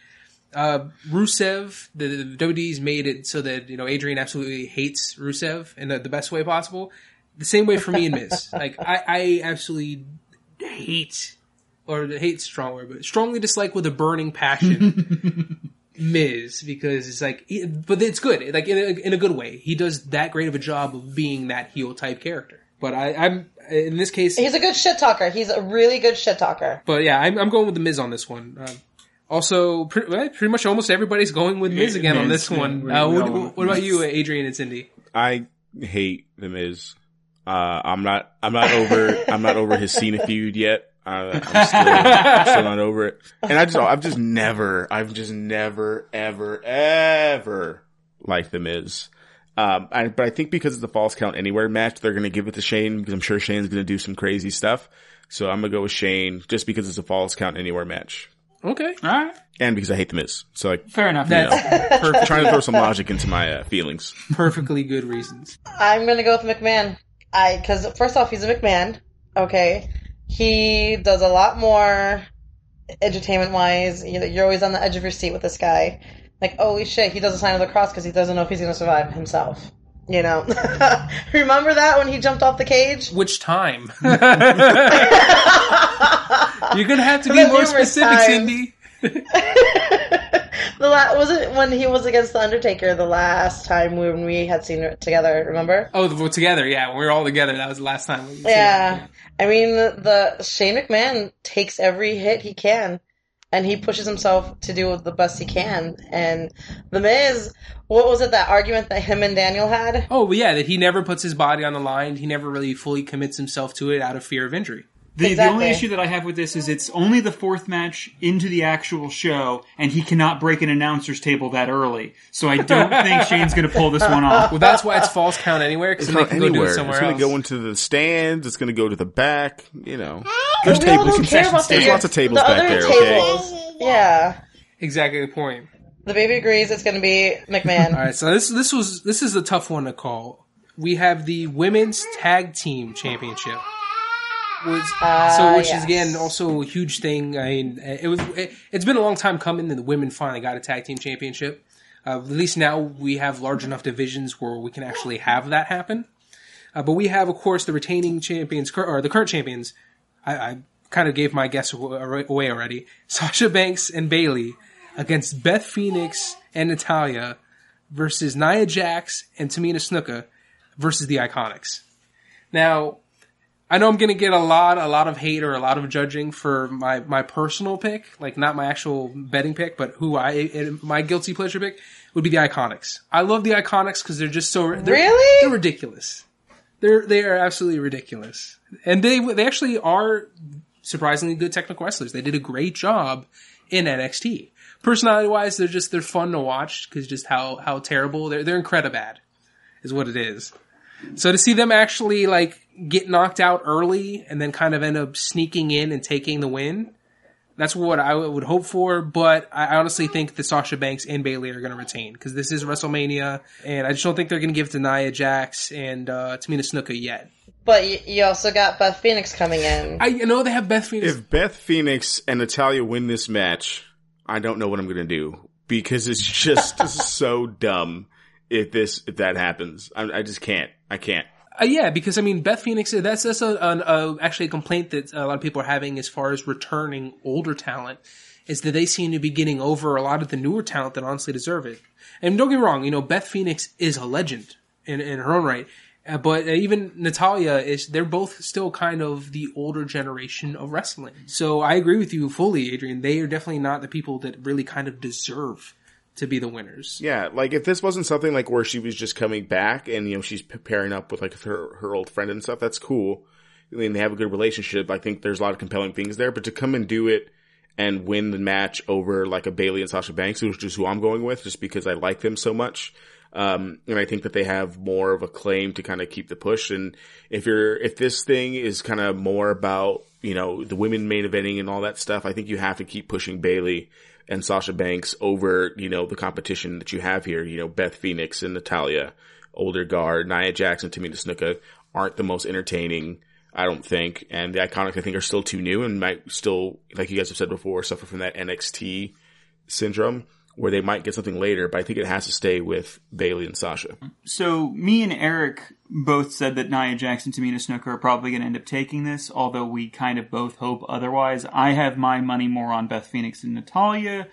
uh, Rusev, the, the WWE's made it so that you know Adrian absolutely hates Rusev in the, the best way possible. The same way for me and Miz. Like I, I absolutely hate, or hate a strong but strongly dislike with a burning passion. Miz because it's like, but it's good, like in a, in a good way. He does that great of a job of being that heel type character. But I, I'm in this case, He's a good shit talker. He's a really good shit talker. but yeah, I'm, I'm going with the Miz on this one. Um, also, pretty, pretty much almost everybody's going with Miz again on this one. Uh, what, what about you, Adrian and Cindy? I hate the Miz. Uh, I'm not. I'm not over. I'm not over his Cena feud yet. Uh, I'm still, I'm still not over it. And I just, I've just never, I've just never, ever, ever liked the Miz. Um, I, but I think because it's a falls count anywhere match, they're gonna give it to Shane because I'm sure Shane's gonna do some crazy stuff. So I'm gonna go with Shane just because it's a falls count anywhere match, Okay, All right, and because I hate the Miz. So like, fair enough. that's perfect, trying to throw some logic into my uh, feelings. perfectly good reasons. I'm gonna go with McMahon. I because first off, he's a McMahon. Okay, he does a lot more entertainment wise. You know, you're always on the edge of your seat with this guy. Like, holy shit, he does a sign of the cross because he doesn't know if he's gonna survive himself. You know, remember that when he jumped off the cage? Which time? You're gonna have to be more specific, times. Cindy. The la- was it when he was against the Undertaker the last time when we had seen it together? Remember? Oh, together. Yeah, when we were all together. That was the last time. we Yeah, I mean the Shane McMahon takes every hit he can, and he pushes himself to do the best he can. And the Miz, what was it that argument that him and Daniel had? Oh, yeah, that he never puts his body on the line. He never really fully commits himself to it out of fear of injury. The, the only issue that I have with this is it's only the fourth match into the actual show, and he cannot break an announcer's table that early. So I don't think Shane's going to pull this one off. Well, that's why it's falls count anywhere because It's they not can go do anywhere. it somewhere it's going to go into the stands. It's going to go to the back. You know, there's We tables. don't care about the There's lots of tables the back other there, okay? tables. Yeah. exactly the point. The baby agrees it's going to be McMahon. All right, so this this was this is a tough one to call. We have the women's tag team championship, which, Ah, so which yes. is again also a huge thing. I mean, it was it, it's been a long time coming, and the women finally got a tag team championship. Uh, at least now we have large enough divisions where we can actually have that happen. Uh, but we have, of course, the retaining champions or the current champions. I, I kind of gave my guess away already. Sasha Banks and Bayley against Beth Phoenix and Natalya versus Nia Jax and Tamina Snuka versus the Iconics. Now, I know I'm going to get a lot, a lot of hate or a lot of judging for my, my personal pick, like not my actual betting pick, but who I, my guilty pleasure pick would be the Iconics. I love the Iconics because they're just so, they're, Really? they're ridiculous. They're, they are absolutely ridiculous. And they, they actually are surprisingly good technical wrestlers. They did a great job in NXT. Personality wise, they're just, they're fun to watch because just how, how terrible they're, they're incredibad is what it is. So to see them actually like get knocked out early and then kind of end up sneaking in and taking the win, that's what I would hope for. But I honestly think that Sasha Banks and Bayley are going to retain because this is WrestleMania, and I just don't think they're going to give to Nia Jax and uh, Tamina Snuka yet. But you, you also got Beth Phoenix coming in. I you know they have Beth Phoenix. If Beth Phoenix and Natalya win this match, I don't know what I'm going to do because it's just so dumb if this if that happens. I, I just can't. I can't. Uh, yeah, because I mean, Beth Phoenix. That's that's a, an, a actually a complaint that a lot of people are having as far as returning older talent is that they seem to be getting over a lot of the newer talent that honestly deserve it. And don't get me wrong, you know, Beth Phoenix is a legend in in her own right. Uh, but even Natalya is, they're both still kind of the older generation of wrestling. So I agree with you fully, Adrian. They are definitely not the people that really kind of deserve to be the winners. Yeah, like if this wasn't something like where she was just coming back and you know she's pairing up with like her her old friend and stuff, that's cool. I mean, they have a good relationship. I think there's a lot of compelling things there. But to come and do it and win the match over like a Bayley and Sasha Banks, which is who I'm going with, just because I like them so much. Um, and I think that they have more of a claim to kind of keep the push. And if you're, if this thing is kind of more about, you know, the women main eventing and all that stuff, I think you have to keep pushing Bayley and Sasha Banks over, you know, the competition that you have here. You know, Beth Phoenix and Natalya, older guard, Nia Jax, Tamina Snuka aren't the most entertaining. I don't think, and the Iconics I think are still too new and might still, like you guys have said before, suffer from that NXT syndrome where they might get something later, but I think it has to stay with Bayley and Sasha. So me and Eric both said that Nia Jax, Tamina Snuka are probably going to end up taking this, although we kind of both hope otherwise. I have my money more on Beth Phoenix and Natalya.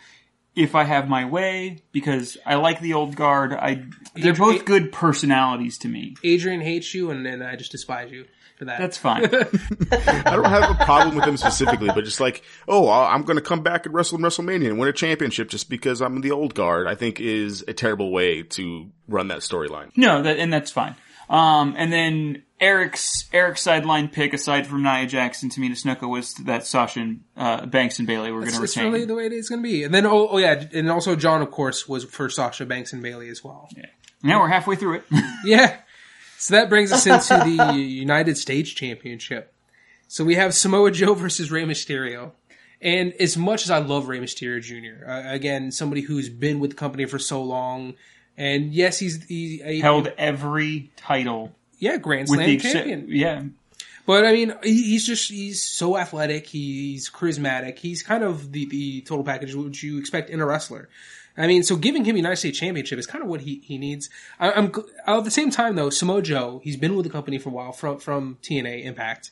If I have my way, because I like the old guard, I they're both good personalities to me. Adrian hates you, and then I just despise you for that. That's fine. I don't have a problem with them specifically, but just like, oh, I- I'm going to come back and wrestle in WrestleMania and win a championship just because I'm the old guard, I think is a terrible way to run that storyline. No, that and that's fine. Um, and then Eric's Eric's sideline pick, aside from Nia Jax, Tamina Snuka, was that Sasha and uh, Banks and Bayley were going to It's retain. really the way it is going to be. And then, oh, oh yeah, and also John, of course, was for Sasha Banks and Bayley as well. Yeah. Now we're halfway through it. Yeah. So that brings us into the United States Championship. So we have Samoa Joe versus Rey Mysterio. And as much as I love Rey Mysterio Jr., uh, again, somebody who's been with the company for so long, and yes, he's he, a, Held every title yeah Grand Slam except, champion. yeah. But I mean, he's just he's so athletic. He's charismatic. He's kind of the the total package which you expect in a wrestler. I mean, so giving him a United States Championship is kind of what he he needs. I, I'm at the same time though, Samoa Joe, he's been with the company for a while from from TNA Impact,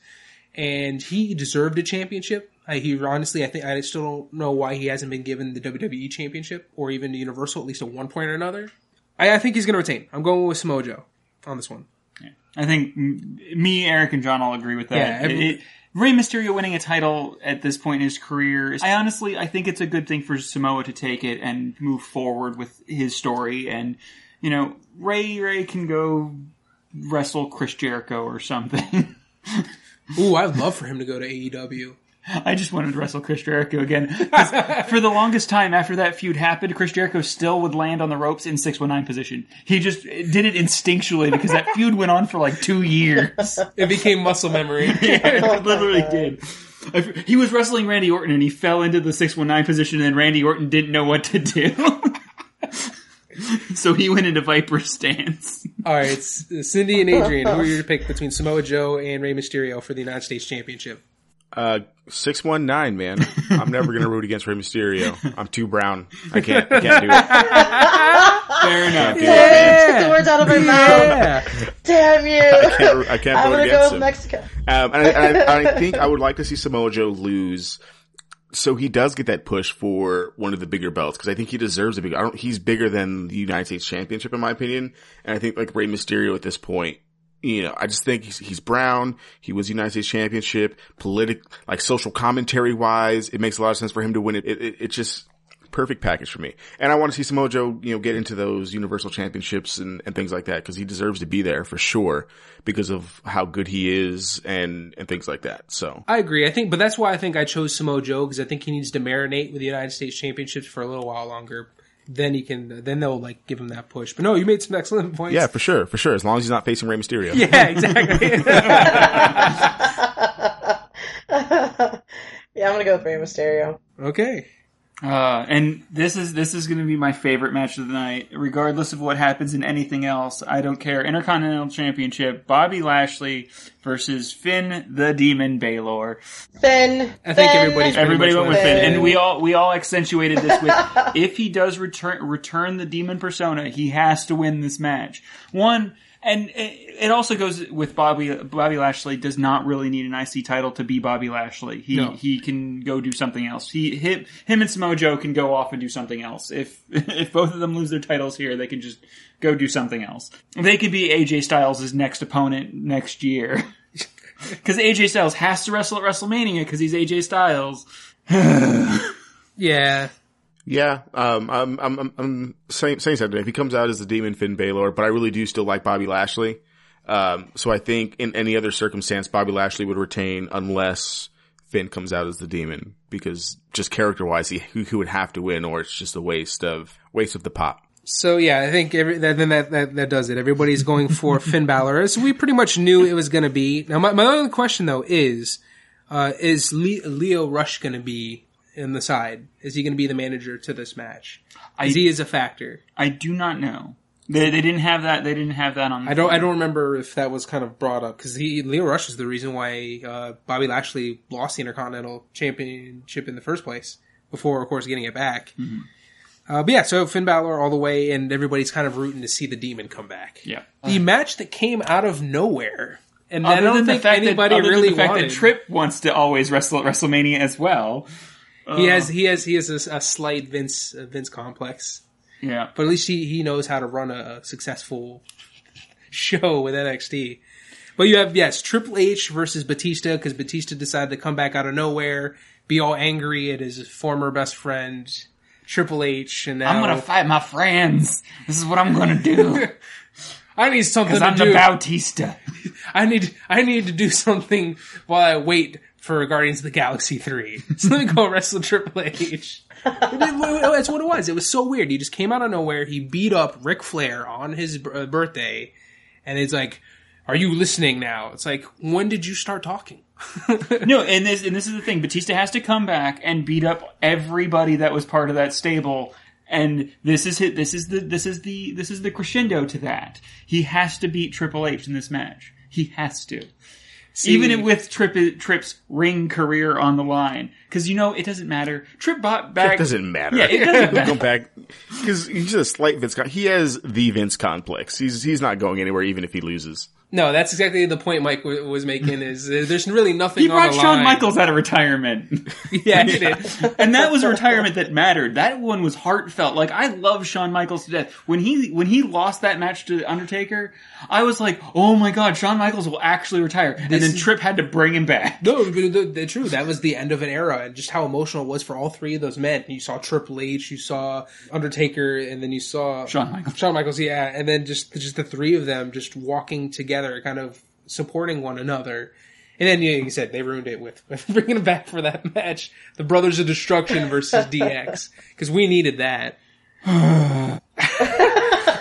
and he deserved a championship. I, he honestly, I think I still don't know why he hasn't been given the WWE Championship or even the Universal at least at one point or another. I, I think he's going to retain. I'm going with Samoa Joe on this one. I think m- me, Eric, and John all agree with that. Yeah, every- it- Rey Mysterio winning a title at this point in his career, I honestly, I think it's a good thing for Samoa to take it and move forward with his story. And you know, Rey Rey can go wrestle Chris Jericho or something. Ooh, I'd love for him to go to AEW. I just wanted to wrestle Chris Jericho again. For the longest time after that feud happened, Chris Jericho still would land on the ropes in 619 position. He just did it instinctually because that feud went on for like two years. It became muscle memory. it literally did. He was wrestling Randy Orton and he fell into the 619 position and then Randy Orton didn't know what to do. so he went into Viper stance. All right, it's Cindy and Adrian. Who are your pick between Samoa Joe and Rey Mysterio for the United States Championship? Uh, six one nine, man. I'm never gonna root against Rey Mysterio. I'm too brown. I can't. I can't do it. Fair enough. do it. Yay, took the words out of my mouth. Yeah. Damn you. I can't, I can't I'm vote gonna go against him. Mexico. Um, and I, I, I think I would like to see Samoa Joe lose, so he does get that push for one of the bigger belts because I think he deserves a big. I don't. He's bigger than the United States Championship in my opinion, and I think like Rey Mysterio at this point. You know, I just think he's, he's brown. He was United States Championship, politic, like social commentary wise, it makes a lot of sense for him to win it. It, it, just perfect package for me. And I want to see Samoa Joe, you know, get into those Universal Championships and, and things like that because he deserves to be there for sure because of how good he is and, and things like that. So I agree. I think, but that's why I think I chose Samoa Joe because I think he needs to marinate with the United States Championships for a little while longer. Then he can. Then they'll like give him that push. But no, you made some excellent points. yeah, for sure, for sure. As long as he's not facing Rey Mysterio. Yeah, exactly. Yeah, I'm gonna go with Rey Mysterio. okay. Uh, and this is this is going to be my favorite match of the night, regardless of what happens in anything else. I don't care. Intercontinental Championship: Bobby Lashley versus Finn the Demon Balor. Finn. I think Finn. everybody's Everybody went with Finn, Finn. and we all we all accentuated this with if he does return return the demon persona, he has to win this match. One, and it it also goes with Bobby. Bobby Lashley does not really need an IC title to be Bobby Lashley. He No. he can go do something else. He him, him and Samoa Joe can go off and do something else. If if both of them lose their titles here, they can just go do something else. They could be AJ Styles' next opponent next year. Because AJ Styles has to wrestle at WrestleMania because he's AJ Styles. Yeah. Yeah, um, I'm, I'm, I'm, saying, saying something. If he comes out as the demon Finn Balor, but I really do still like Bobby Lashley. Um, so I think in any other circumstance, Bobby Lashley would retain unless Finn comes out as the demon because just character wise, he, he would have to win or it's just a waste of, waste of the pop. So yeah, I think every, that, then that, that that does it. Everybody's going for Finn Balor, as we pretty much knew it was going to be. Now, my, my only question though is, uh, is Le- Lio Rush going to be in the side? Is he going to be the manager to this match? Is he is a factor? I do not know. They, they didn't have that. They didn't have that on. I don't. I don't remember if that was kind of brought up because he Lio Rush is the reason why uh, Bobby Lashley lost the Intercontinental Championship in the first place. Before, of course, getting it back. Uh, but yeah, so Finn Balor all the way, and everybody's kind of rooting to see the Demon come back. Yeah. the match that came out of nowhere, and I don't than the think fact anybody that, other really than the fact wanted. that Trip wants to always wrestle at WrestleMania as well. He has he has he has a, a slight Vince uh, Vince complex, Yeah. but at least he he knows how to run a, successful show with NXT. But you have yes Triple H versus Batista because Batista decided to come back out of nowhere, be all angry at his former best friend Triple H, and now I'm gonna fight my friends. This is what I'm gonna do. I need something Because to I'm do. the Bautista. I need I need to do something while I wait for Guardians of the Galaxy three. So let me go wrestle Triple H. That's what it was. It was so weird. He just came out of nowhere. He beat up Ric Flair on his uh, birthday, and it's like, "Are you listening now?" It's like, when did you start talking? No, and this and this is the thing. Batista has to come back and beat up everybody that was part of that stable. And this is it. This is the this is the this is the crescendo to that. He has to beat Triple H in this match. He has to. Even with Trip, Trip's ring career on the line, because you know it doesn't matter. Trip bought back. It doesn't matter. Yeah, it doesn't matter. Go back because he's a slight Vince. Con- he has the Vince complex. He's he's not going anywhere even if he loses. No, that's exactly the point Mike w- was making. Is uh, there's really nothing. He brought the Shawn line. Michaels out of retirement. Yeah, he did. and that was a retirement that mattered. That one was heartfelt. Like I love Shawn Michaels to death. When he when he lost that match to Undertaker, I was like, "Oh my god, Shawn Michaels will actually retire." And then is- Trip had to bring him back. No, but the, the, true. That was the end of an era, and just how emotional it was for all three of those men. You saw Triple H, you saw Undertaker, and then you saw Shawn Michaels. Shawn Michaels, yeah, and then just just the three of them just walking together, kind of supporting one another. And then, yeah, you said, they ruined it with, with bringing him back for that match. The Brothers of Destruction versus DX. Because we needed that.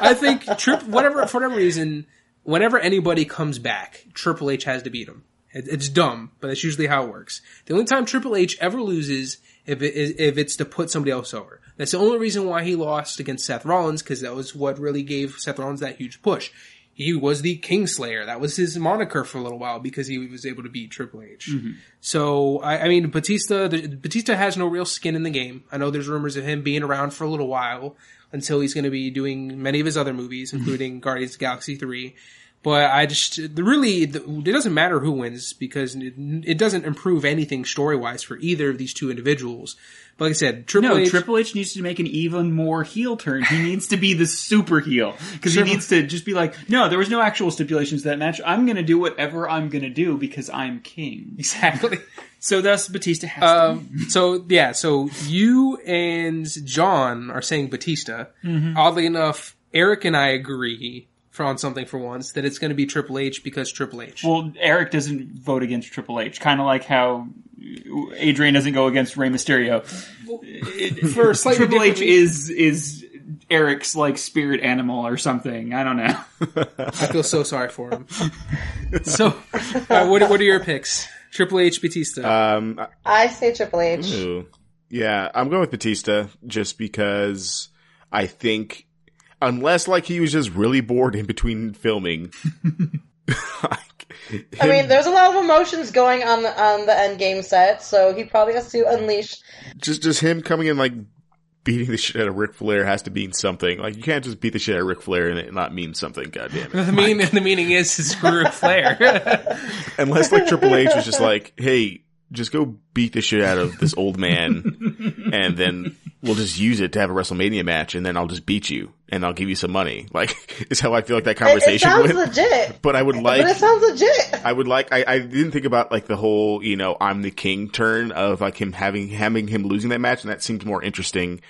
I think Trip, whatever, for whatever reason, whenever anybody comes back, Triple H has to beat him. It, it's dumb, but that's usually how it works. The only time Triple H ever loses if it is, if it's to put somebody else over. That's the only reason why he lost against Seth Rollins because that was what really gave Seth Rollins that huge push. He was the Kingslayer. That was his moniker for a little while because he was able to beat Triple H. Mm-hmm. So I, I mean, Batista, the, Batista has no real skin in the game. I know there's rumors of him being around for a little while until he's going to be doing many of his other movies, mm-hmm. including Guardians of the Galaxy Three. But I just the really the, it doesn't matter who wins because it, it doesn't improve anything story wise for either of these two individuals. But like I said, Triple No, H, Triple H needs to make an even more heel turn. He needs to be the super heel because he needs to just be like, no, there was no actual stipulations to that match. I'm going to do whatever I'm going to do because I'm king. exactly. So thus, Batista has to. Um, so yeah, so you and John are saying Batista. Oddly enough, Eric and I agree on something for once that it's going to be Triple H because Triple H. Well, Eric doesn't vote against Triple H, kind of like how Adrian doesn't go against Rey Mysterio. for Triple H is is Eric's like spirit animal or something. I don't know. I feel so sorry for him. so, uh, what what are your picks? Triple H, Batista. Um, I say Triple H. Ooh. Yeah, I'm going with Batista just because I think unless like he was just really bored in between filming. like, I mean, there's a lot of emotions going on the, on the end game set, so he probably has to unleash. just just him coming in like beating the shit out of Ric Flair has to mean something. Like you can't just beat the shit out of Ric Flair and it not mean something. God damn it! the mean the meaning is to screw Ric Flair. Unless like Triple H was just like, hey, just go beat the shit out of this old man, and then we'll just use it to have a WrestleMania match, and then I'll just beat you, and I'll give you some money. Like is how I feel like that It, it conversation sounds went. legit, But I would like but it sounds legit. I would like. I, I didn't think about like the whole, you know, I'm the king turn of like him having having him losing that match, and that seems more interesting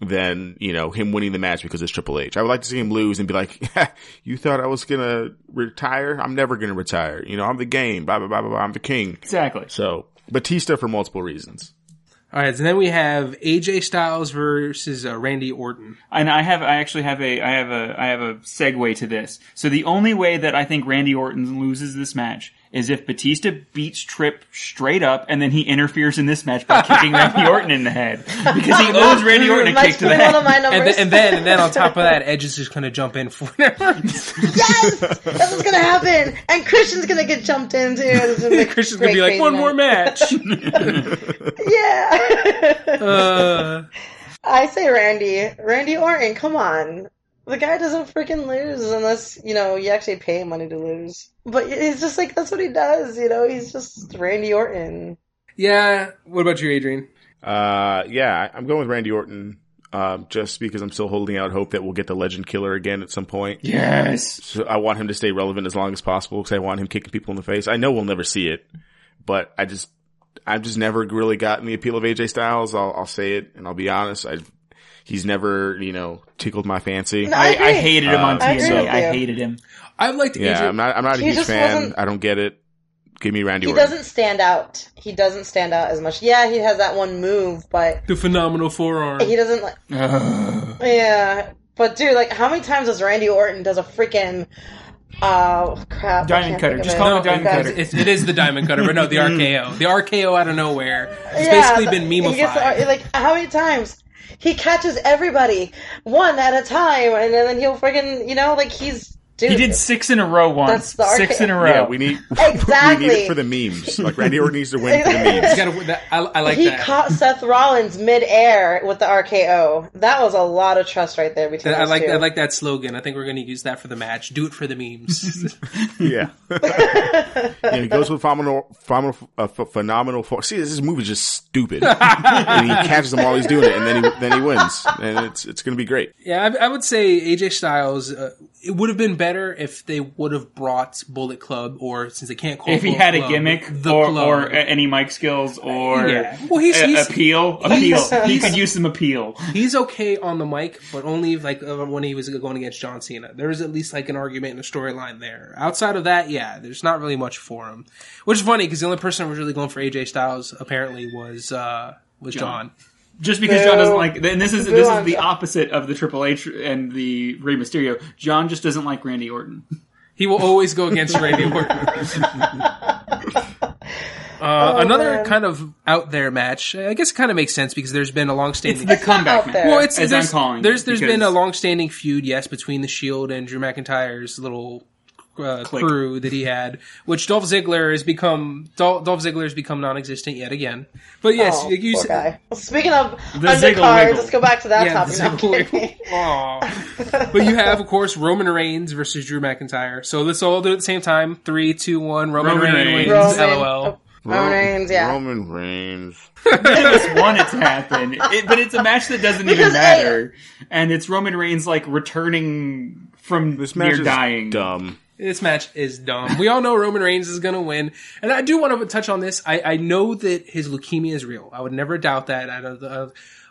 than you know him winning the match because it's Triple H. I would like to see him lose and be like, "You thought I was gonna retire? I'm never gonna retire. You know, I'm the game. Blah blah blah blah. blah. I'm the king." Exactly. So Batista for multiple reasons. All right, and then we have AJ Styles versus uh, Randy Orton. And I have, I actually have a, I have a, I have a segue to this. So the only way that I think Randy Orton loses this match is if Batista beats Trip straight up, and then he interferes in this match by kicking Randy Orton in the head because he owes Randy Orton a Must kick to be the one of head. my And, numbers. th- and then and then on top of that, Edge is just going to jump in for whatever. yes, that's what's gonna happen. And Christian's gonna get jumped into. This is a Christian's going to be like, one crazy more match. Yeah. Uh, I say Randy. Randy Orton, come on. The guy doesn't freaking lose unless, you know, you actually pay him money to lose. But it's just like, that's what he does, you know? He's just Randy Orton. yeah. What about you, Adrian? Uh, yeah, I- I'm going with Randy Orton. Um, just because I'm still holding out hope that we'll get the Legend Killer again at some point. Yes. So I want him to stay relevant as long as possible because I want him kicking people in the face. I know we'll never see it, but I just, I've just never really gotten the appeal of AJ Styles. I'll, I'll say it and I'll be honest. I, he's never, you know, tickled my fancy. No, I, agree. I hated him on Uh, I agree TNA. with I hated him. I liked yeah, AJ. I'm not, I'm not a He huge fan. wasn't- I don't get it. Give me Randy He Orton. doesn't stand out. He doesn't stand out as much. Yeah, he has that one move, but the phenomenal forearm. he doesn't like, yeah. But dude, like, how many times does Randy Orton does a freaking, oh crap. Diamond cutter. Just it. call No, him Diamond Cutter. it's- it is the diamond cutter, but no, the RKO. The RKO out of nowhere. It's Yeah, basically been he gets the- memeified. like how many times he catches everybody one at a time, and then he'll friggin' you know like he's dude. He did six in a row once. That's the Six in a row. yeah, we need, Exactly. we need it for the memes. Like Randy Orton needs to win for the memes. Gotta, that, I, I like he that. caught Seth Rollins mid-air with the RKO. That was a lot of trust right there between I those like two. I like that slogan. I think we're going to use that for the match. Do it for the memes. Yeah. yeah, he goes with phenomenal, phenomenal, uh, ph- phenomenal. For- See, this movie is just stupid. and he catches them while he's doing it, and then he then he wins, and it's it's gonna be great. yeah, I, I would say AJ Styles. Uh, it would have been better if they would have brought Bullet Club, or since they can't call if he Bullet had a gimmick the or, club. or any mic skills or Yeah. Well, he's- a- he's- appeal, he's- appeal. he could use some appeal. He's okay on the mic, but only like uh, when he was going against John Cena. There was at least like an argument and a storyline there. Outside of that, yeah, there's not really much for him. Which is funny because the only person who was really going for AJ Styles apparently was uh was John. Just because John doesn't Boo. like, and this is this is the opposite of the Triple H and the Rey Mysterio. John just doesn't like Randy Orton. He will always go against Randy Orton. Uh, another man. kind of out there match. I guess it kind of makes sense because there's been a long It's the comeback out match. there. well, it's as there's, I'm calling. there's it, there's because been a long standing feud, yes, between the Shield and Drew McIntyre's little uh, crew that he had, which Dolph Ziggler has become Dol- Dolph Ziggler has become non-existent yet again. But yes, Oh, you poor said- guy. Speaking of The Ziggle undercards, let's go back to that Yeah, topic. No, the Ziggle kidding. But you have, of course, Roman Reigns versus Drew McIntyre. So let's all do it at the same time. Three, two, one. Roman, Roman Reigns. Reigns. Roman, LOL. oh, Roman Reigns, yeah. Roman Reigns. just want it to happen. It, but it's a match that doesn't even Because, matter. And it's Roman Reigns like returning from This match near is dying. dumb. This match is dumb. We all know Roman Reigns is going to win, and I do want to touch on this. I, I know that his leukemia is real. I would never doubt that. Uh,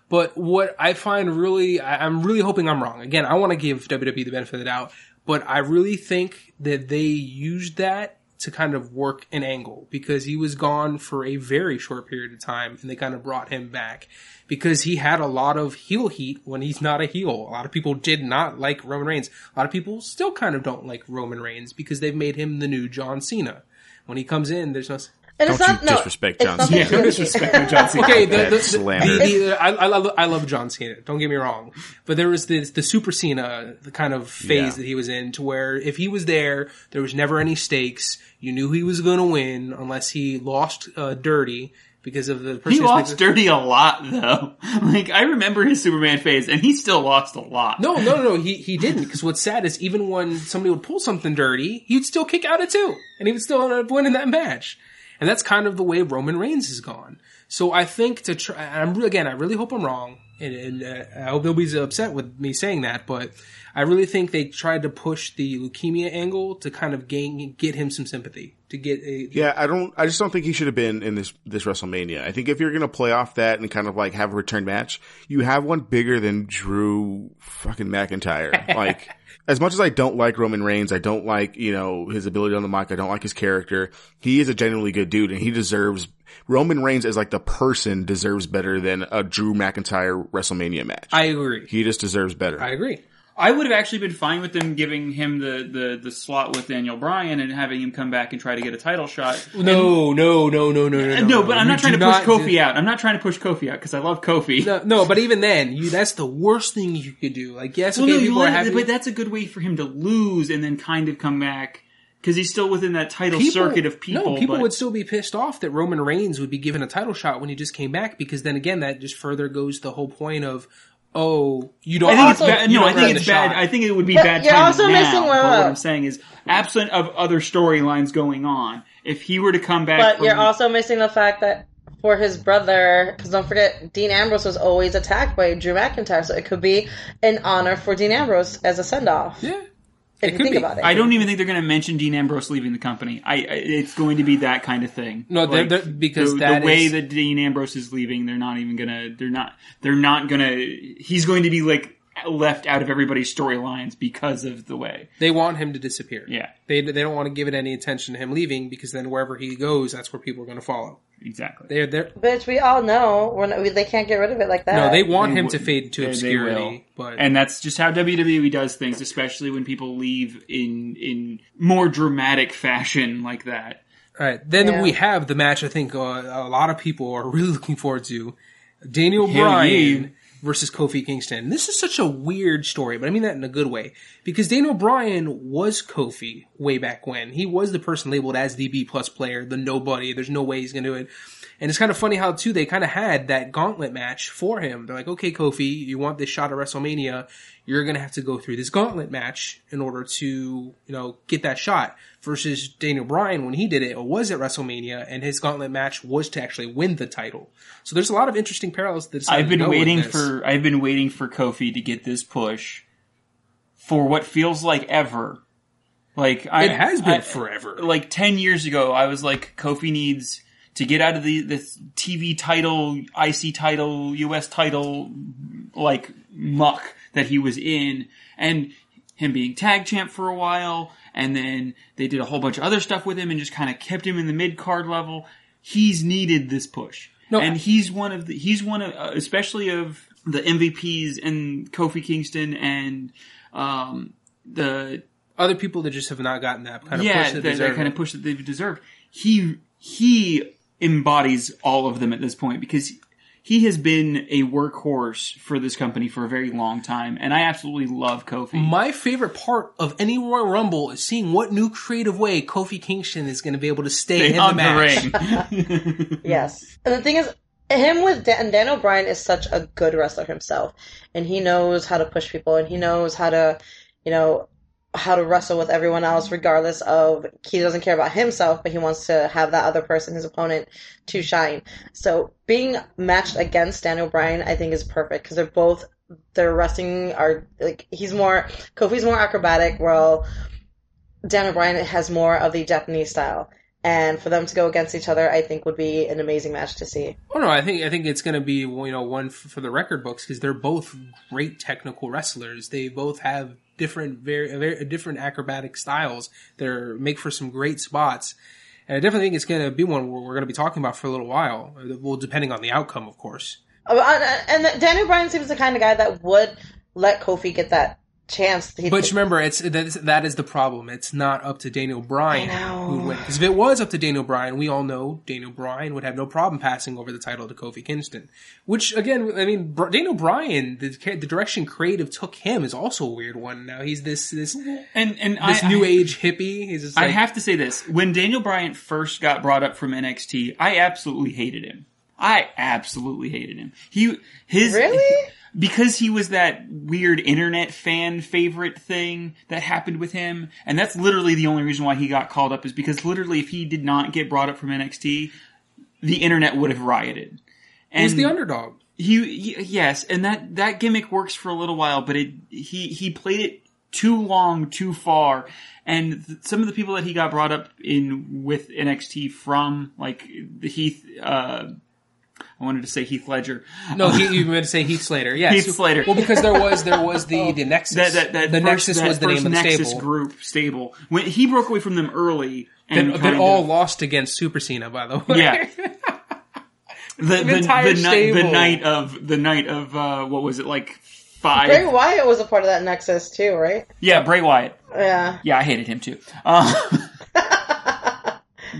but what I find really, I, I'm really hoping I'm wrong. Again, I want to give WWE the benefit of the doubt, but I really think that they used that to kind of work an angle because he was gone for a very short period of time, and they kind of brought him back because he had a lot of heel heat when he's not a heel. A lot of people did not like Roman Reigns. A lot of people still kind of don't like Roman Reigns because they've made him the new John Cena. When he comes in, there's no. And Don't it's not, you no, disrespect it's John Cena. Yeah, do with- disrespect John Cena. Okay, the, That the, the, the- the- I, I, love, I love John Cena. Don't get me wrong, but there was the the Super Cena the kind of phase Yeah. that he was in, to where if he was there, there was never any stakes. You knew he was going to win unless he lost uh, dirty because of the. person He lost making- dirty a lot though. Like I remember his Superman phase, and he still lost a lot. No, no, no, he he didn't. Because what's sad is even when somebody would pull something dirty, he'd still kick out at two, and he would still end up winning that match. And that's kind of the way Roman Reigns has gone. So I think to try, I'm again, I really hope I'm wrong, and, and uh, I hope nobody's upset with me saying that, but I really think they tried to push the leukemia angle to kind of gain get him some sympathy to get a Yeah, I don't. I just don't think he should have been in this this WrestleMania. I think if you're gonna play off that and kind of like have a return match, you have one bigger than Drew fucking McIntyre. like, as much as I don't like Roman Reigns, I don't like you know his ability on the mic. I don't like his character. He is a genuinely good dude, and he deserves. Roman Reigns as like the person deserves better than a Drew McIntyre WrestleMania match. I agree. he just deserves better. I agree. I would have actually been fine with them giving him the, the, the slot with Daniel Bryan and having him come back and try to get a title shot. No, no, no, no, no, no, Uh, no. No, but I'm not trying to push not Kofi out. I'm not trying to push Kofi out because I love Kofi. No, no, but even then, you that's the worst thing you could do. Like, yes, Well, okay, no, people are let- happy. but that's a good way for him to lose and then kind of come back because he's still within that title circuit of people. No, people but- would still be pissed off that Roman Reigns would be given a title shot when he just came back because then again, that just further goes the whole point of, oh, you don't. I think it's bad. No, I think it's bad. shot. I think it would be But bad you're timing also now. missing but one what. I'm saying is, absent of other storylines going on, if he were to come back, But from- you're also missing the fact that for his brother, because don't forget, Dean Ambrose was always attacked by Drew McIntyre, so it could be an honor for Dean Ambrose as a send off. yeah, if it you could think be. about it. I don't even think they're going to mention Dean Ambrose leaving the company. I, I it's going to be that kind of thing. No, they're- they're- because the, that the way is- that Dean Ambrose is leaving, they're not even gonna. They're not. They're not gonna. He's going to be like left out of everybody's storylines because of the way. they want him to disappear. Yeah, They, they don't want to give it any attention to him leaving because then wherever he goes, that's where people are going to follow. exactly. They're, they're, Bitch, we all know we're not, we, they can't get rid of it like that. no, they want They him would- to fade into they- they obscurity, will. but and that's just how WWE does things, especially when people leave in in more dramatic fashion like that. All right, then Yeah. we have the match. I think uh, a lot of people are really looking forward to Daniel Hell Bryan yeah. Versus Kofi Kingston. This is such a weird story, but I mean that in a good way because Daniel Bryan was Kofi way back when. He was the person labeled as the B plus player, the nobody. There's no way he's to do it. And it's kind of funny how too they kind of had that gauntlet match for him. They're like, okay, Kofi, you want this shot at WrestleMania? You're gonna have to go through this gauntlet match in order to, you know, get that shot. Versus Daniel Bryan when he did it, it was at WrestleMania, and his gauntlet match was to actually win the title. So there's a lot of interesting parallels. That I've been waiting this. for I've been waiting for Kofi to get this push for what feels like ever. Like I, It has been I- forever. Like ten years ago, I was like, Kofi needs to get out of the this TV title, IC title, US title, like muck that he was in, and him being tag champ for a while, and then they did a whole bunch of other stuff with him and just kind of kept him in the mid card level. He's needed this push, No, and he's one of the he's one of uh, especially of the MVPs and Kofi Kingston and um, the Other people that just have not gotten that kind of yeah, push that that kind of push that they've deserved. He he embodies all of them at this point because he has been a workhorse for this company for a very long time, and I absolutely love Kofi. My favorite part of any Royal Rumble is seeing what new creative way Kofi Kingston is going to be able to stay in the on match. the ring. Yes. And the thing is, him with Dan, and Daniel Bryan is such a good wrestler himself, and he knows how to push people, and he knows how to, you know, how to wrestle with everyone else, regardless of he doesn't care about himself, but he wants to have that other person, his opponent, to shine. So being matched against Daniel Bryan, I think, is perfect because they're both their wrestling are like he's more Kofi's more acrobatic, while Daniel Bryan has more of the Japanese style. And for them to go against each other, I think would be an amazing match to see. Oh no, I think I think it's going to be you know one for the record books because they're both great technical wrestlers. They both have different very, very different acrobatic styles. that are, make for some great spots. And I definitely think it's going to be one where we're going to be talking about for a little while. Well, depending on the outcome, of course. Uh, And and Daniel Bryan seems the kind of guy that would let Kofi get that chance. He, But remember, it's that is, that is the problem. It's not up to Daniel Bryan who would win. Because if it was up to Daniel Bryan, we all know Daniel Bryan would have no problem passing over the title to Kofi Kingston. Which again, I mean, Br- Daniel Bryan, the the direction creative took him is also a weird one. Now he's this this and and this I, new I, age hippie. He's just I have to say this: when Daniel Bryan first got brought up from NXT, I absolutely hated him. I absolutely hated him. He his Really? because he was that weird internet fan favorite thing that happened with him, and that's literally the only reason why he got called up is because literally if he did not get brought up from NXT, the internet would have rioted. And he's the underdog. he, y yes, and that that gimmick works for a little while, but it he he played it too long, too far, and th- some of the people that he got brought up in with NXT from like the Heath. Uh, I wanted to say Heath Ledger. No, he, you meant to say Heath Slater. Yes, Heath Slater. Well, because there was there was the the Nexus. That that, that the first, Nexus that was the first name of the Nexus stable. group stable. When he broke away from them early, and that kind all of- lost against Super Cena, by the way. yeah. The, the, entire the, night, the night of the night of uh, what was it like five? Bray Wyatt was a part of that Nexus too, right? Yeah, Bray Wyatt. Yeah. Yeah, I hated him too. Uh,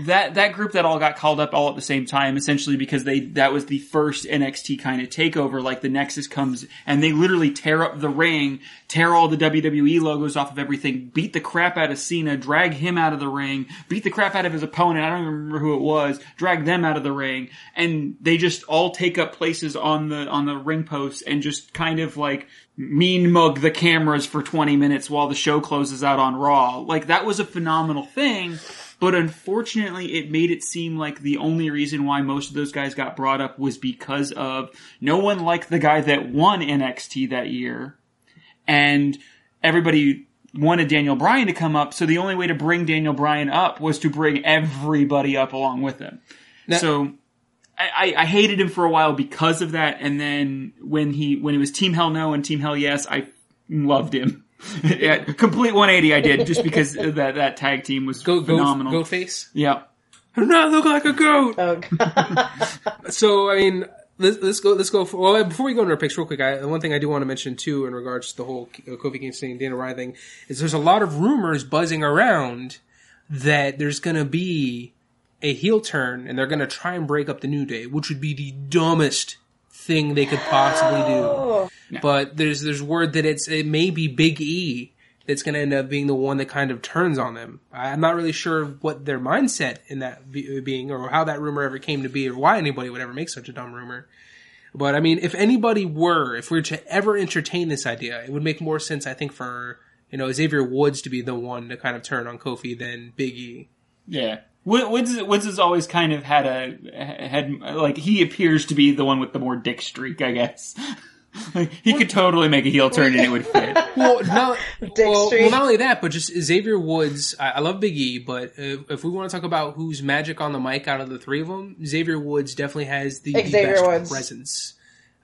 that that group that all got called up all at the same time, essentially because they that was the first NXT kind of takeover. Like the Nexus comes and they literally tear up the ring, tear all the WWE logos off of everything, beat the crap out of Cena, drag him out of the ring, beat the crap out of his opponent. I don't even remember who it was. Drag them out of the ring, and they just all take up places on the on the ring posts and just kind of like mean mug the cameras for 20 minutes while the show closes out on Raw. Like that was a phenomenal thing, but unfortunately it made it seem like the only reason why most of those guys got brought up was because of no one liked the guy that won NXT that year and everybody wanted Daniel Bryan to come up, so the only way to bring Daniel Bryan up was to bring everybody up along with him. Now- so I, I, I hated him for a while because of that, and then when he when it was Team Hell No and Team Hell Yes, I loved him. Yeah, complete 180 I did just because that that tag team was Go go phenomenal. goat face. Yeah. Do not look like a goat. Oh, So I mean, let's, let's go. Let's go. For, well, before we go into our picks, real quick, I, one thing I do want to mention too, in regards to the whole uh, Kofi Kingston and Daniel Bryan thing, is there's a lot of rumors buzzing around that there's going to be a heel turn, and they're going to try and break up the New Day, which would be the dumbest thing they could possibly do. Oh. But there's there's word that it's it may be Big E that's going to end up being the one that kind of turns on them. I'm not really sure what their mindset in that be, being, or how that rumor ever came to be, or why anybody would ever make such a dumb rumor. But I mean, if anybody were, if we were to ever entertain this idea, it would make more sense, I think, for you know Xavier Woods to be the one to kind of turn on Kofi than Big E. Yeah. Wo- Woods, Woods has always kind of had a had like he appears to be the one with the more dick streak, I guess. he could totally make a heel turn and it would fit. well, not, well, well, not only that, but just Xavier Woods. I, I love Big E, but if, if we want to talk about who's magic on the mic out of the three of them, Xavier Woods definitely has the, the best Woods. presence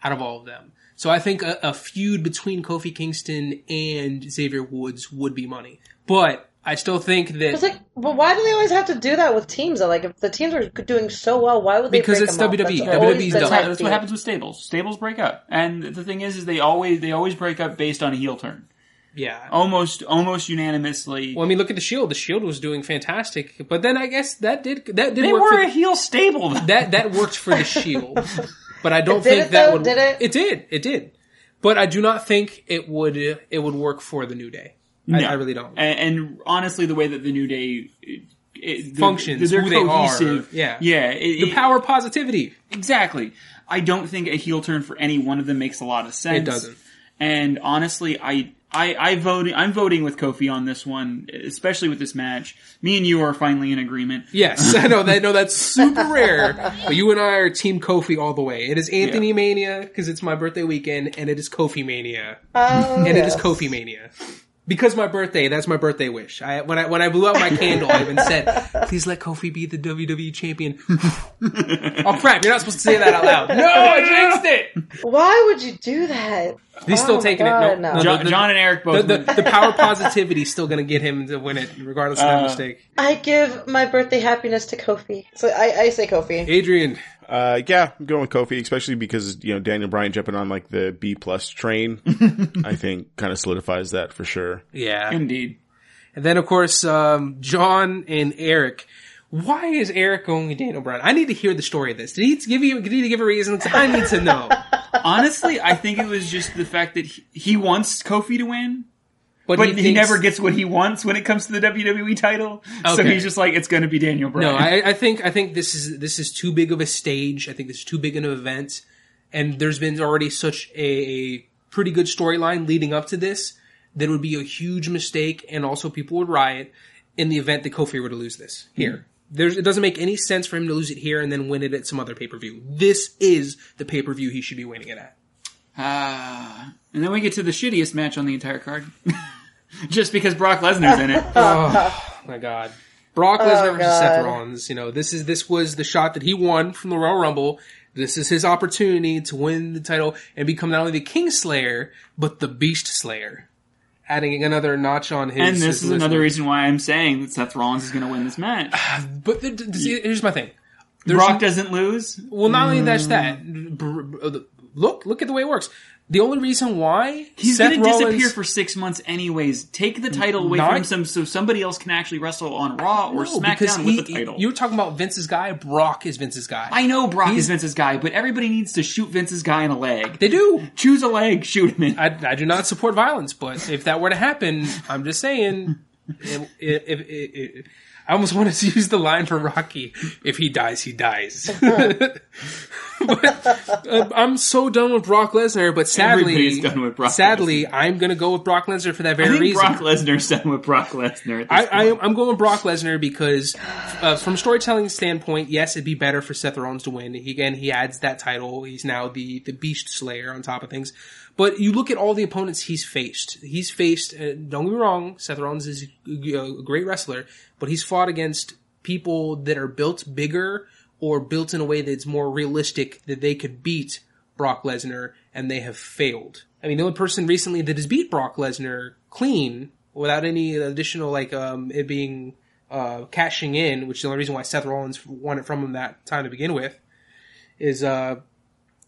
out of all of them. So I think a, a feud between Kofi Kingston and Xavier Woods would be money, but I still think that It's like, but why do they always have to do that with teams? Though? Like, if the teams are doing so well, why would they? Because break it's them up? WWE. That's WWE's the That's what happens with stables. Stables break up, and the thing is, is they always they always break up based on a heel turn, yeah. almost almost unanimously. Well, I mean, look at the Shield. The Shield was doing fantastic, but then I guess that did that did they work were for a heel stable. that that worked for the Shield, but I don't It did think it, that though? would. Did it? It did. It did. But I do not think it would. It would work for the New Day. I, No. I really don't. And, and honestly, the way that the New Day it, it, the- Functions, they're who they are, cohesive. yeah. yeah. it- the it- power of positivity. exactly. I don't think a heel turn for any one of them makes a lot of sense. It doesn't. And honestly, I. I, I vote, I'm voting with Kofi on this one, especially with this match. Me and you are finally in agreement. Yes, I know that. I know that's super rare. But you and I are Team Kofi all the way. It is Anthony Yeah. Mania because it's my birthday weekend, and it is Kofi Mania, Oh, and it is. Kofi Mania. Because my birthday, that's my birthday wish. I when I when I blew out my candle, I even said, "Please let Kofi be the WWE champion." oh crap! You're not supposed to say that out loud. No, I jinxed it. Why would you do that? He's Oh still taking God, it. No, no. no, John, the, the- John and Eric the, both. the, went- the power positivity is still going to get him to win it, regardless of that Uh, mistake. I give my birthday happiness to Kofi. So I, I say Kofi. Adrian, Uh, yeah, I'm going with Kofi, especially because you know Daniel Bryan jumping on like the B plus train. I think kind of solidifies that for sure. yeah, Indeed. and then of course um, John and Eric. Why is Eric going with Daniel Bryan? I need to hear the story of this. Did he give you? Did he need to give a reason? I need to know. Honestly, I think it was just the fact that he, he wants Kofi to win, But, but he, thinks- never gets what he wants when it comes to the WWE title. So he's just like, it's going to be Daniel Bryan. No, I, I think I think this is this is too big of a stage. I think this is too big an event, and there's been already such a, a pretty good storyline leading up to this that it would be a huge mistake, and also people would riot in the event that Kofi were to lose this here. There's, it doesn't make any sense for him to lose it here and then win it at some other pay per view. This is the pay per view he should be winning it at. Ah. and then we get to the shittiest match on the entire card. just because Brock Lesnar's in it. Oh my god. Brock Lesnar Oh, versus Seth Rollins. You know, this is this was the shot that he won from the Royal Rumble. This is his opportunity to win the title and become not only the King Slayer, but the Beast Slayer. Adding another notch on his. and this his is list. another reason why I'm saying that Seth Rollins is going to win this match. But the, the- see, here's my thing. There's Brock doesn't lose. well, not only that's that. br- br- uh, Look, look at the way it works. The only reason why He's going to disappear for six months anyways. Take the title away Not- from him so somebody else can actually wrestle on Raw or No, SmackDown he, with the title. you were talking about Vince's guy. Brock is Vince's guy. I know Brock He's- is Vince's guy, but everybody needs to shoot Vince's guy in a leg. they do. Choose a leg, shoot him in. I, I do not support violence, but if that were to happen, I'm just saying. If, I almost wanted to use the line for Rocky: "If he dies, he dies." but uh, I'm so done with Brock Lesnar. But sadly, Everybody's done with Brock sadly, I'm going to go with Brock Lesnar for that very reason. Brock Lesnar's done with Brock Lesnar. I, I, I'm going with Brock Lesnar because, uh, from a storytelling standpoint, yes, it'd be better for Seth Rollins to win. He, again, he adds that title. He's now the the Beast Slayer on top of things. But you look at all the opponents he's faced. He's faced. Uh, don't get me wrong, Seth Rollins is a, a great wrestler, but he's fought against people that are built bigger or built in a way that's more realistic that they could beat Brock Lesnar, and they have failed. I mean, the only person recently that has beat Brock Lesnar clean without any additional like um it being uh cashing in, which is the only reason why Seth Rollins won it from him that time to begin with, is uh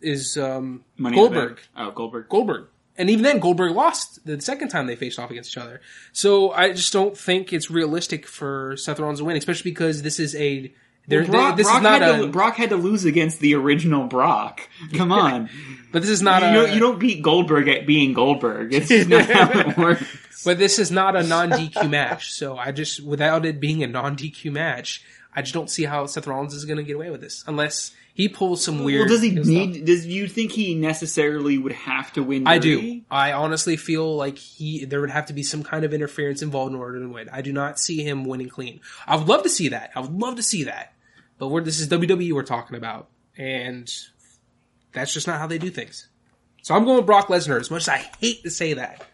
is um Money Goldberg. Oh, Goldberg. Goldberg. And even then, Goldberg lost the second time they faced off against each other. So I just don't think it's realistic for Seth Rollins to win, especially because this is a. There, Brock, this Brock is not had a. to, Brock had to lose against the original Brock. Come on. but this is not you, a. don't, you don't beat Goldberg at being Goldberg. It's not how it works. But this is not a non DQ match. So I just, without it being a non DQ match, I just don't see how Seth Rollins is going to get away with this unless he pulls some weird. Well, does he stuff. need? Does you think he necessarily would have to win? I do. I honestly feel like he there would have to be some kind of interference involved in order to win. I do not see him winning clean. I would love to see that. I would love to see that. But we're this is WWE we're talking about, and that's just not how they do things. So I'm going with Brock Lesnar. As much as I hate to say that,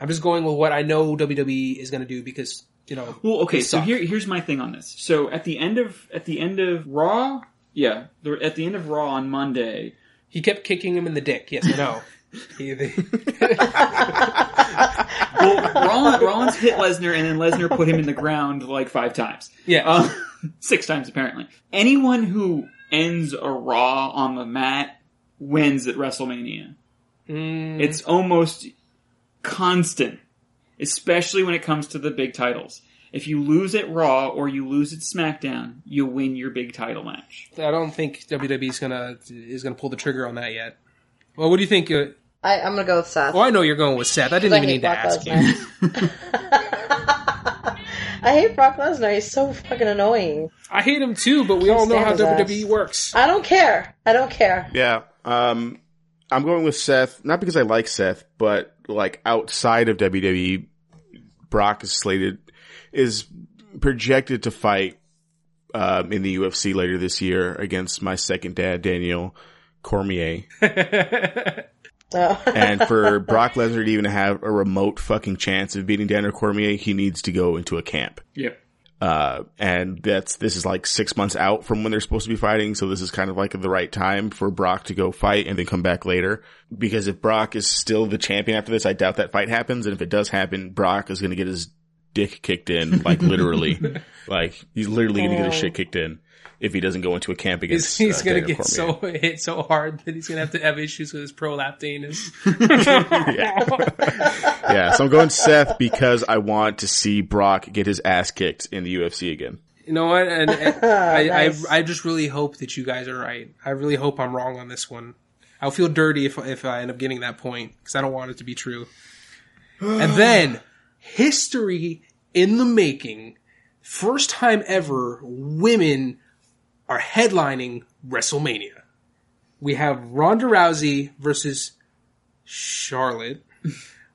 I'm just going with what I know WWE is going to do because you know. Well, okay. So here, here's my thing on this. So at the end of at the end of Raw, yeah, the, at the end of Raw on Monday, he kept kicking him in the dick. Yes, I know. He- well, Rollins, Rollins hit Lesnar, and then Lesnar put him in the ground like five times. yeah. Uh, six times apparently. Anyone who ends a Raw on the mat wins at WrestleMania. Mm, It's almost constant, especially when it comes to the big titles. If you lose at Raw or you lose at SmackDown, you win your big title match. I don't think WWE's gonna is gonna pull the trigger on that yet. Well, what do you think? Uh, I, I'm gonna go with Seth. well, I know you're going with Seth. I didn't even hate need to Brock ask you. I hate Brock Lesnar. He's so fucking annoying. I hate him too, but we all know how WWE ass. works. I don't care. I don't care. Yeah. Um, I'm going with Seth, not because I like Seth, but like outside of WWE, Brock is slated, is projected to fight, um, in the UFC later this year against my second dad, Daniel Cormier. Oh. And for Brock Lesnar to even have a remote fucking chance of beating Daniel Cormier, he needs to go into a camp. Yep. Uh, and that's, this is like six months out from when they're supposed to be fighting. So this is kind of like the right time for Brock to go fight and then come back later. Because if Brock is still the champion after this, I doubt that fight happens. And if it does happen, Brock is going to get his dick kicked in, like literally. like he's literally going to get his shit kicked in if he doesn't go into a camp He's, against he's uh, gonna Daniel get Cormier. so hit so hard that he's gonna have to have issues with his prolapse anus. yeah. So I'm going Seth because I want to see Brock get his ass kicked in the UFC again. You know what? And, and I, Nice. I, I just really hope that you guys are right. I really hope I'm wrong on this one. I'll feel dirty if if I end up getting that point because I don't want it to be true. and then history in the making. First time ever, women are headlining WrestleMania. We have Ronda Rousey versus Charlotte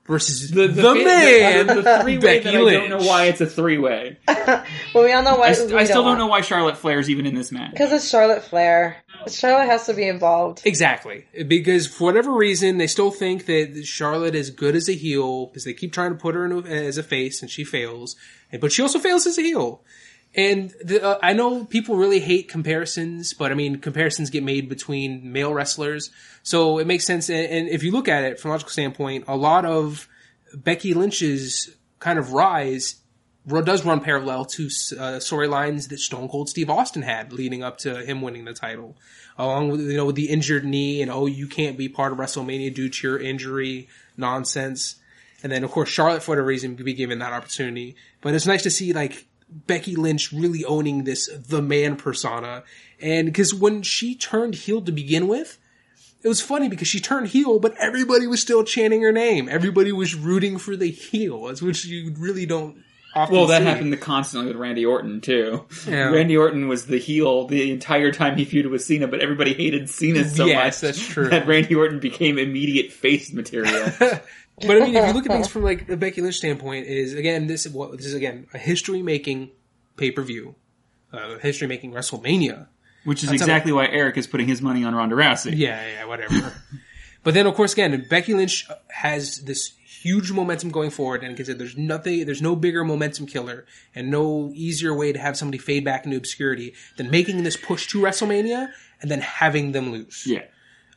versus the, man, the, the three way Becky that I don't know why it's a three way. But we all know why. I, st- I still don't know why Charlotte Flair's even in this match. Because it's Charlotte Flair. Charlotte has to be involved. Exactly. Because for whatever reason, they still think that Charlotte is good as a heel because they keep trying to put her in a, as a face and she fails. But she also fails as a heel. And the, uh, I know people really hate comparisons, but I mean, comparisons get made between male wrestlers. So it makes sense. And, and if you look at it from a logical standpoint, a lot of Becky Lynch's kind of rise does run parallel to uh, storylines that Stone Cold Steve Austin had leading up to him winning the title, along with you know with the injured knee and oh you can't be part of WrestleMania due to your injury nonsense, and then of course Charlotte for whatever reason be given that opportunity. But it's nice to see like Becky Lynch really owning this the man persona, and because when she turned heel to begin with. It was funny because she turned heel, but everybody was still chanting her name. Everybody was rooting for the heel, which you really don't often Well, that see. happened constantly with Randy Orton too. Yeah. Randy Orton was the heel the entire time he feuded with Cena, but everybody hated Cena so Yes, much that's true. that Randy Orton became immediate face material. But I mean, if you look at things from like the Becky Lynch standpoint, is again this is what this is again a history making pay per view, uh, history making WrestleMania. Which is That's exactly why Eric is putting his money on Ronda Rousey. Yeah, yeah, whatever. but then of course again, Becky Lynch has this huge momentum going forward, and because there's nothing, there's no bigger momentum killer, and no easier way to have somebody fade back into obscurity than making this push to WrestleMania and then having them lose. Yeah.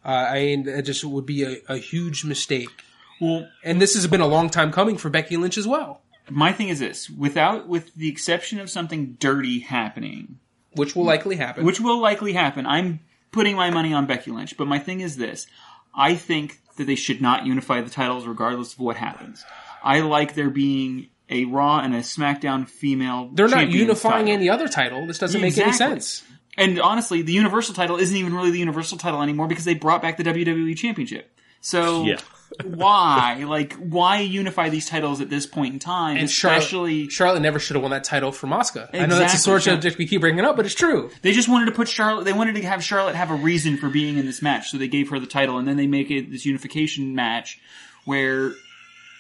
Uh, I mean, it just would be a, a huge mistake. Well, And this has been a long time coming for Becky Lynch as well, my thing is this: without, with the exception of something dirty happening, which will likely happen. which will likely happen, I'm putting my money on Becky Lynch. But my thing is this: I think that they should not unify the titles regardless of what happens. I like there being a Raw and a SmackDown female. they're not unifying title. any other title. This doesn't make any sense. And honestly, the Universal title isn't even really the Universal title anymore because they brought back the WWE Championship. So Yeah. Why, like, why unify these titles at this point in time? And especially, Charlotte, Charlotte never should have won that title from Asuka. I know that's a Exactly. sore subject we keep bringing up, but it's true. they just wanted to put Charlotte. They wanted to have Charlotte have a reason for being in this match, so they gave her the title, and then they make it this unification match where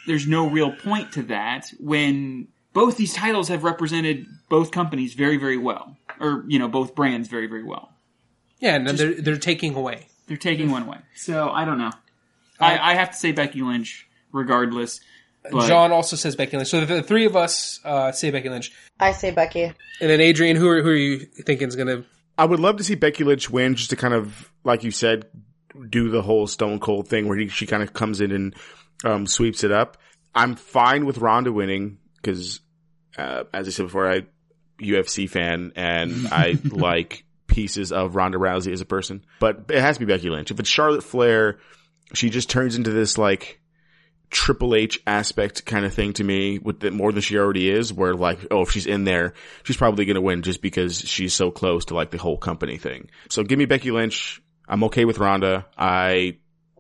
there's no real point to that when both these titles have represented both companies very, very well, or you know, both brands very, very well. Yeah, and then they're they're taking away. They're taking one away. So I don't know. I, I have to say Becky Lynch, regardless. But John also says Becky Lynch. So the, the three of us uh, say Becky Lynch, I say Becky. and then Adrian, who are who are you thinking is going to? I would love to see Becky Lynch win just to kind of, like you said, do the whole Stone Cold thing where he, she kind of comes in and um, sweeps it up. I'm fine with Ronda winning because, uh, as I said before, I UFC fan and I like pieces of Ronda Rousey as a person. But it has to be Becky Lynch. If it's Charlotte Flair, she just turns into this like Triple H aspect kind of thing to me with the, more than she already is, where like, oh, if she's in there, she's probably going to win just because she's so close to like the whole company thing. So give me Becky Lynch. I'm okay with Ronda. I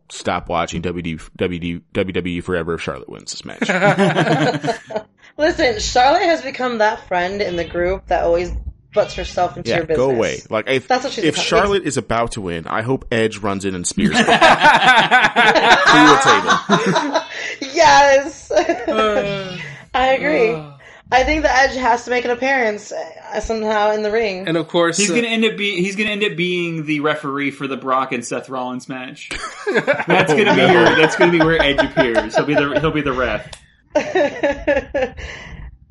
stop watching WD, WD, WWE forever if Charlotte wins this match. Listen, Charlotte has become that friend in the group that always butts herself into yeah, your business. go away. Like if, That's what she's if become. Charlotte is about to win, I hope Edge runs in and spears her through the table. Yes, Uh, I agree. I think the Edge has to make an appearance uh, somehow in the ring. and of course, he's uh, gonna end up being he's gonna end up being the referee for the Brock and Seth Rollins match. That's gonna be your, that's gonna be where Edge appears. He'll be the he'll be the ref.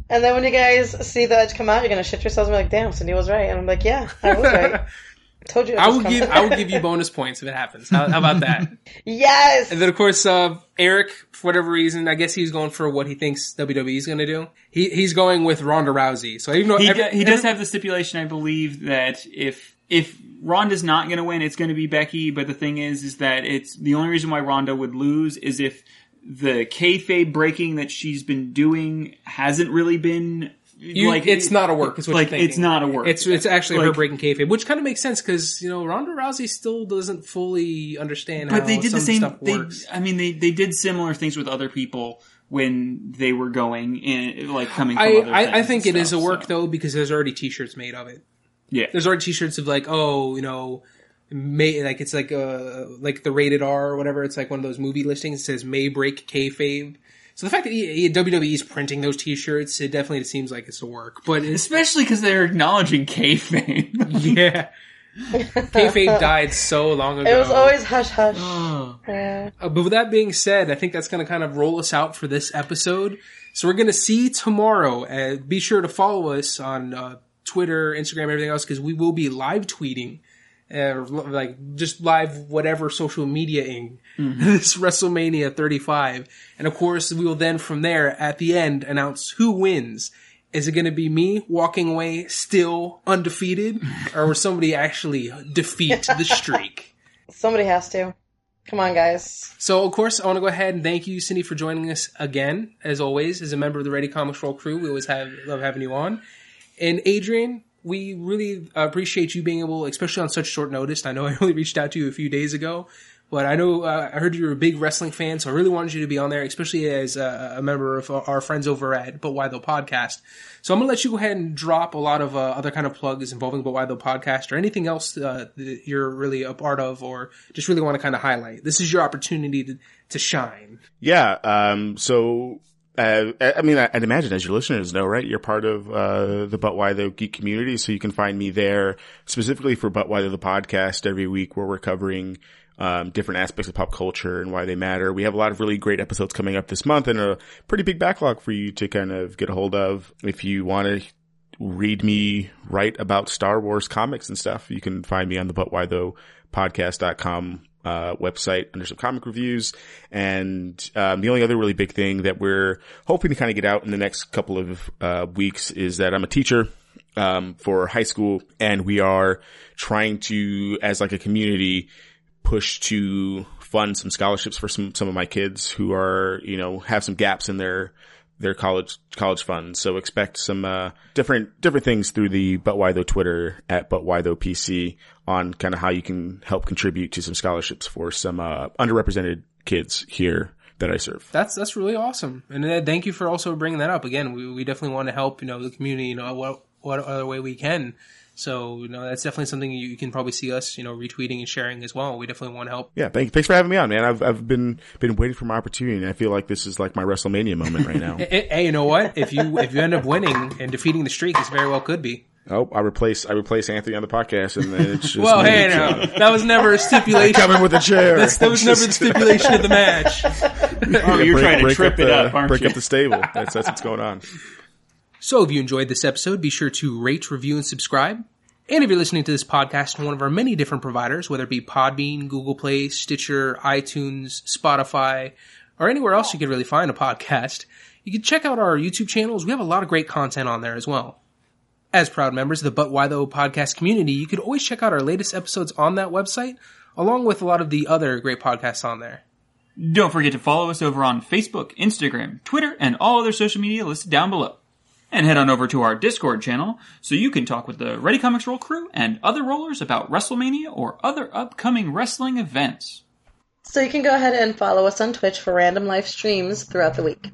And then when you guys see the Edge come out, you're gonna shit yourselves and be like, "Damn, Cindy was right." And I'm like, "Yeah, I was right. Told you." I was will give I will give you bonus points if it happens. How, how about that? yes. And then of course, uh, Eric, for whatever reason, I guess he's going for what he thinks WWE is going to do. He he's going with Ronda Rousey. So even though He, every- do- he does every- have the stipulation, I believe, that if if Ronda's not going to win, it's going to be Becky. But the thing is, is that it's the only reason why Ronda would lose is if the kayfabe breaking that she's been doing hasn't really been You, like it's not a work. Is what like it's not a work. It's it's actually her breaking kayfabe, which kind of makes sense because you know Ronda Rousey still doesn't fully understand. but how they did the same. stuff They. I mean, they they did similar things with other people when they were going and like coming. From I, other I, I think it is a work so. though because there's already T-shirts made of it. Yeah, There's already T-shirts of like, oh, you know, may like it's like uh like the rated R or whatever. It's like one of those movie listings. It says may break kayfabe. So the fact that E- WWE is printing those T-shirts, it definitely seems like it's a work. But it's especially because they're acknowledging kayfabe. yeah, kayfabe died so long ago. it was always hush hush. Oh. Yeah. Uh, but with that being said, I think that's going to kind of roll us out for this episode. So we're going to see tomorrow. Uh, be sure to follow us on uh, Twitter, Instagram, everything else, because we will be live tweeting, uh, like just live whatever social mediaing this WrestleMania 35. And of course, we will then from there at the end announce who wins. Is it going to be me walking away still undefeated, or will somebody actually defeat the streak? Somebody has to. Come on, guys. So, of course, I want to go ahead and thank you, Cindy, for joining us again, as always, as a member of the Ready Comics Roll crew. We always have love having you on. And Adrian, we really appreciate you being able, especially on such short notice. I know I only reached out to you a few days ago, but I know uh, I heard you were a big wrestling fan, so I really wanted you to be on there, especially as a, a member of our friends over at But Why Tho podcast. So I'm to let you go ahead and drop a lot of uh, other kind of plugs involving But Why Tho podcast or anything else uh, that you're really a part of or just really want to kind of highlight. This is your opportunity to, to shine. Yeah. Um, so, uh, I mean, I'd imagine as your listeners know, right? You're part of, uh, the But Why the Geek community. So you can find me there specifically for But Why the podcast every week where we're covering, um, different aspects of pop culture and why they matter. We have a lot of really great episodes coming up this month and a pretty big backlog for you to kind of get a hold of. If you want to read me write about Star Wars comics and stuff, you can find me on the But Why Tho podcast.com uh, website under some comic reviews. And um, the only other really big thing that we're hoping to kind of get out in the next couple of uh, weeks is that I'm a teacher um, for high school, and we are trying to, as like a community, push to fund some scholarships for some some of my kids who are you know have some gaps in their their college college funds. So expect some uh, different different things through the But Why Tho Twitter at But Why Tho PC on kind of how you can help contribute to some scholarships for some uh, underrepresented kids here that I serve. That's that's really awesome, and uh, thank you for also bringing that up. Again, we, we definitely want to help you know the community, you know what what other way we can. So you know that's definitely something you, you can probably see us you know retweeting and sharing as well. We definitely want to help. Yeah, thank, thanks for having me on, man. I've I've been been waiting for my opportunity, and I feel like this is like my WrestleMania moment right now. Hey, hey, you know what? If you if you end up winning and defeating the streak, this very well could be. Oh, I replace I replace Anthony on the podcast, and then it's just Well, me. hey, no, that was never a stipulation. coming with a chair. That's, that was never the stipulation of the match. Oh, you're Break- trying to trip up it the, up, aren't break you? up the stable. That's that's what's going on. So if you enjoyed this episode, be sure to rate, review, and subscribe. And if you're listening to this podcast on one of our many different providers, whether it be Podbean, Google Play, Stitcher, iTunes, Spotify, or anywhere else you could really find a podcast, you can check out our YouTube channels. We have a lot of great content on there as well. As proud members of the But Why Tho podcast community, you could always check out our latest episodes on that website, along with a lot of the other great podcasts on there. Don't forget to follow us over on Facebook, Instagram, Twitter, and all other social media listed down below. And head on over to our Discord channel so you can talk with the Ready Comics Roll crew and other rollers about WrestleMania or other upcoming wrestling events. So you can go ahead and follow us on Twitch for random live streams throughout the week.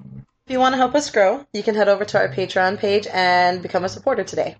If you want to help us grow, you can head over to our Patreon page and become a supporter today.